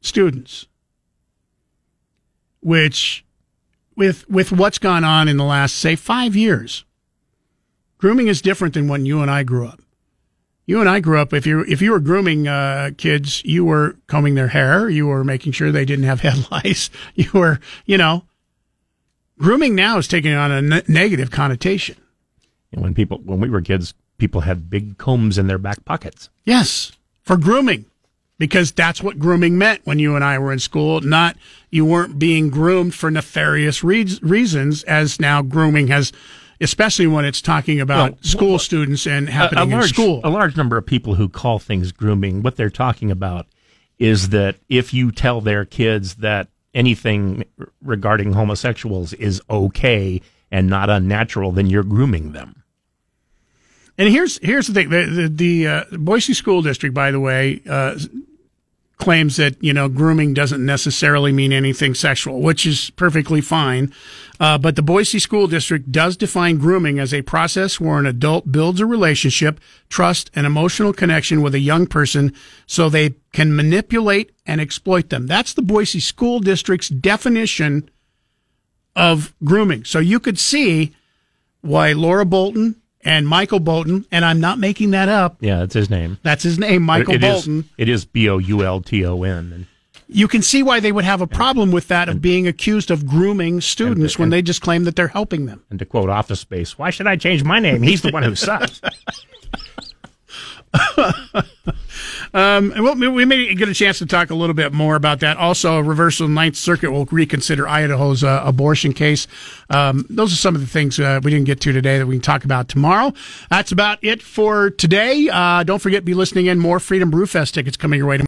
students, which with with what's gone on in the last say 5 years. Grooming is different than when you and I grew up. You and I grew up if you if you were grooming uh, kids, you were combing their hair, you were making sure they didn't have head lice, you were, you know, grooming now is taking on a ne- negative connotation. And when people when we were kids, people had big combs in their back pockets. Yes, for grooming, because that's what grooming meant when you and I were in school. Not you weren't being groomed for nefarious re- reasons, as now grooming has, especially when it's talking about Well, school students and happening a, a large, in school. A large number of people who call things grooming, what they're talking about is that if you tell their kids that anything regarding homosexuals is okay and not unnatural, then you're grooming them. And here's here's the thing: the the, the uh, Boise School District, by the way, uh, claims that you know grooming doesn't necessarily mean anything sexual, which is perfectly fine. Uh, but the Boise School District does define grooming as a process where an adult builds a relationship, trust, and emotional connection with a young person so they can manipulate and exploit them. That's the Boise School District's definition of grooming. So you could see why Laura Boulton and Michael Boulton, and I'm not making that up. Yeah, that's his name. That's his name, Michael It is- Boulton. it is B O U L T O N. And You can see why they would have a problem with that of being accused of grooming students when they just claim that they're helping them. And to quote Office Space, why should I change my name? He's the one who sucks. Um, and we'll, we may get a chance to talk a little bit more about that. Also, a reversal Ninth Circuit will reconsider Idaho's uh, abortion case. Um, those are some of the things uh, we didn't get to today that we can talk about tomorrow. That's about it for today. Uh, don't forget, be listening in more Freedom Brewfest tickets coming your way tomorrow.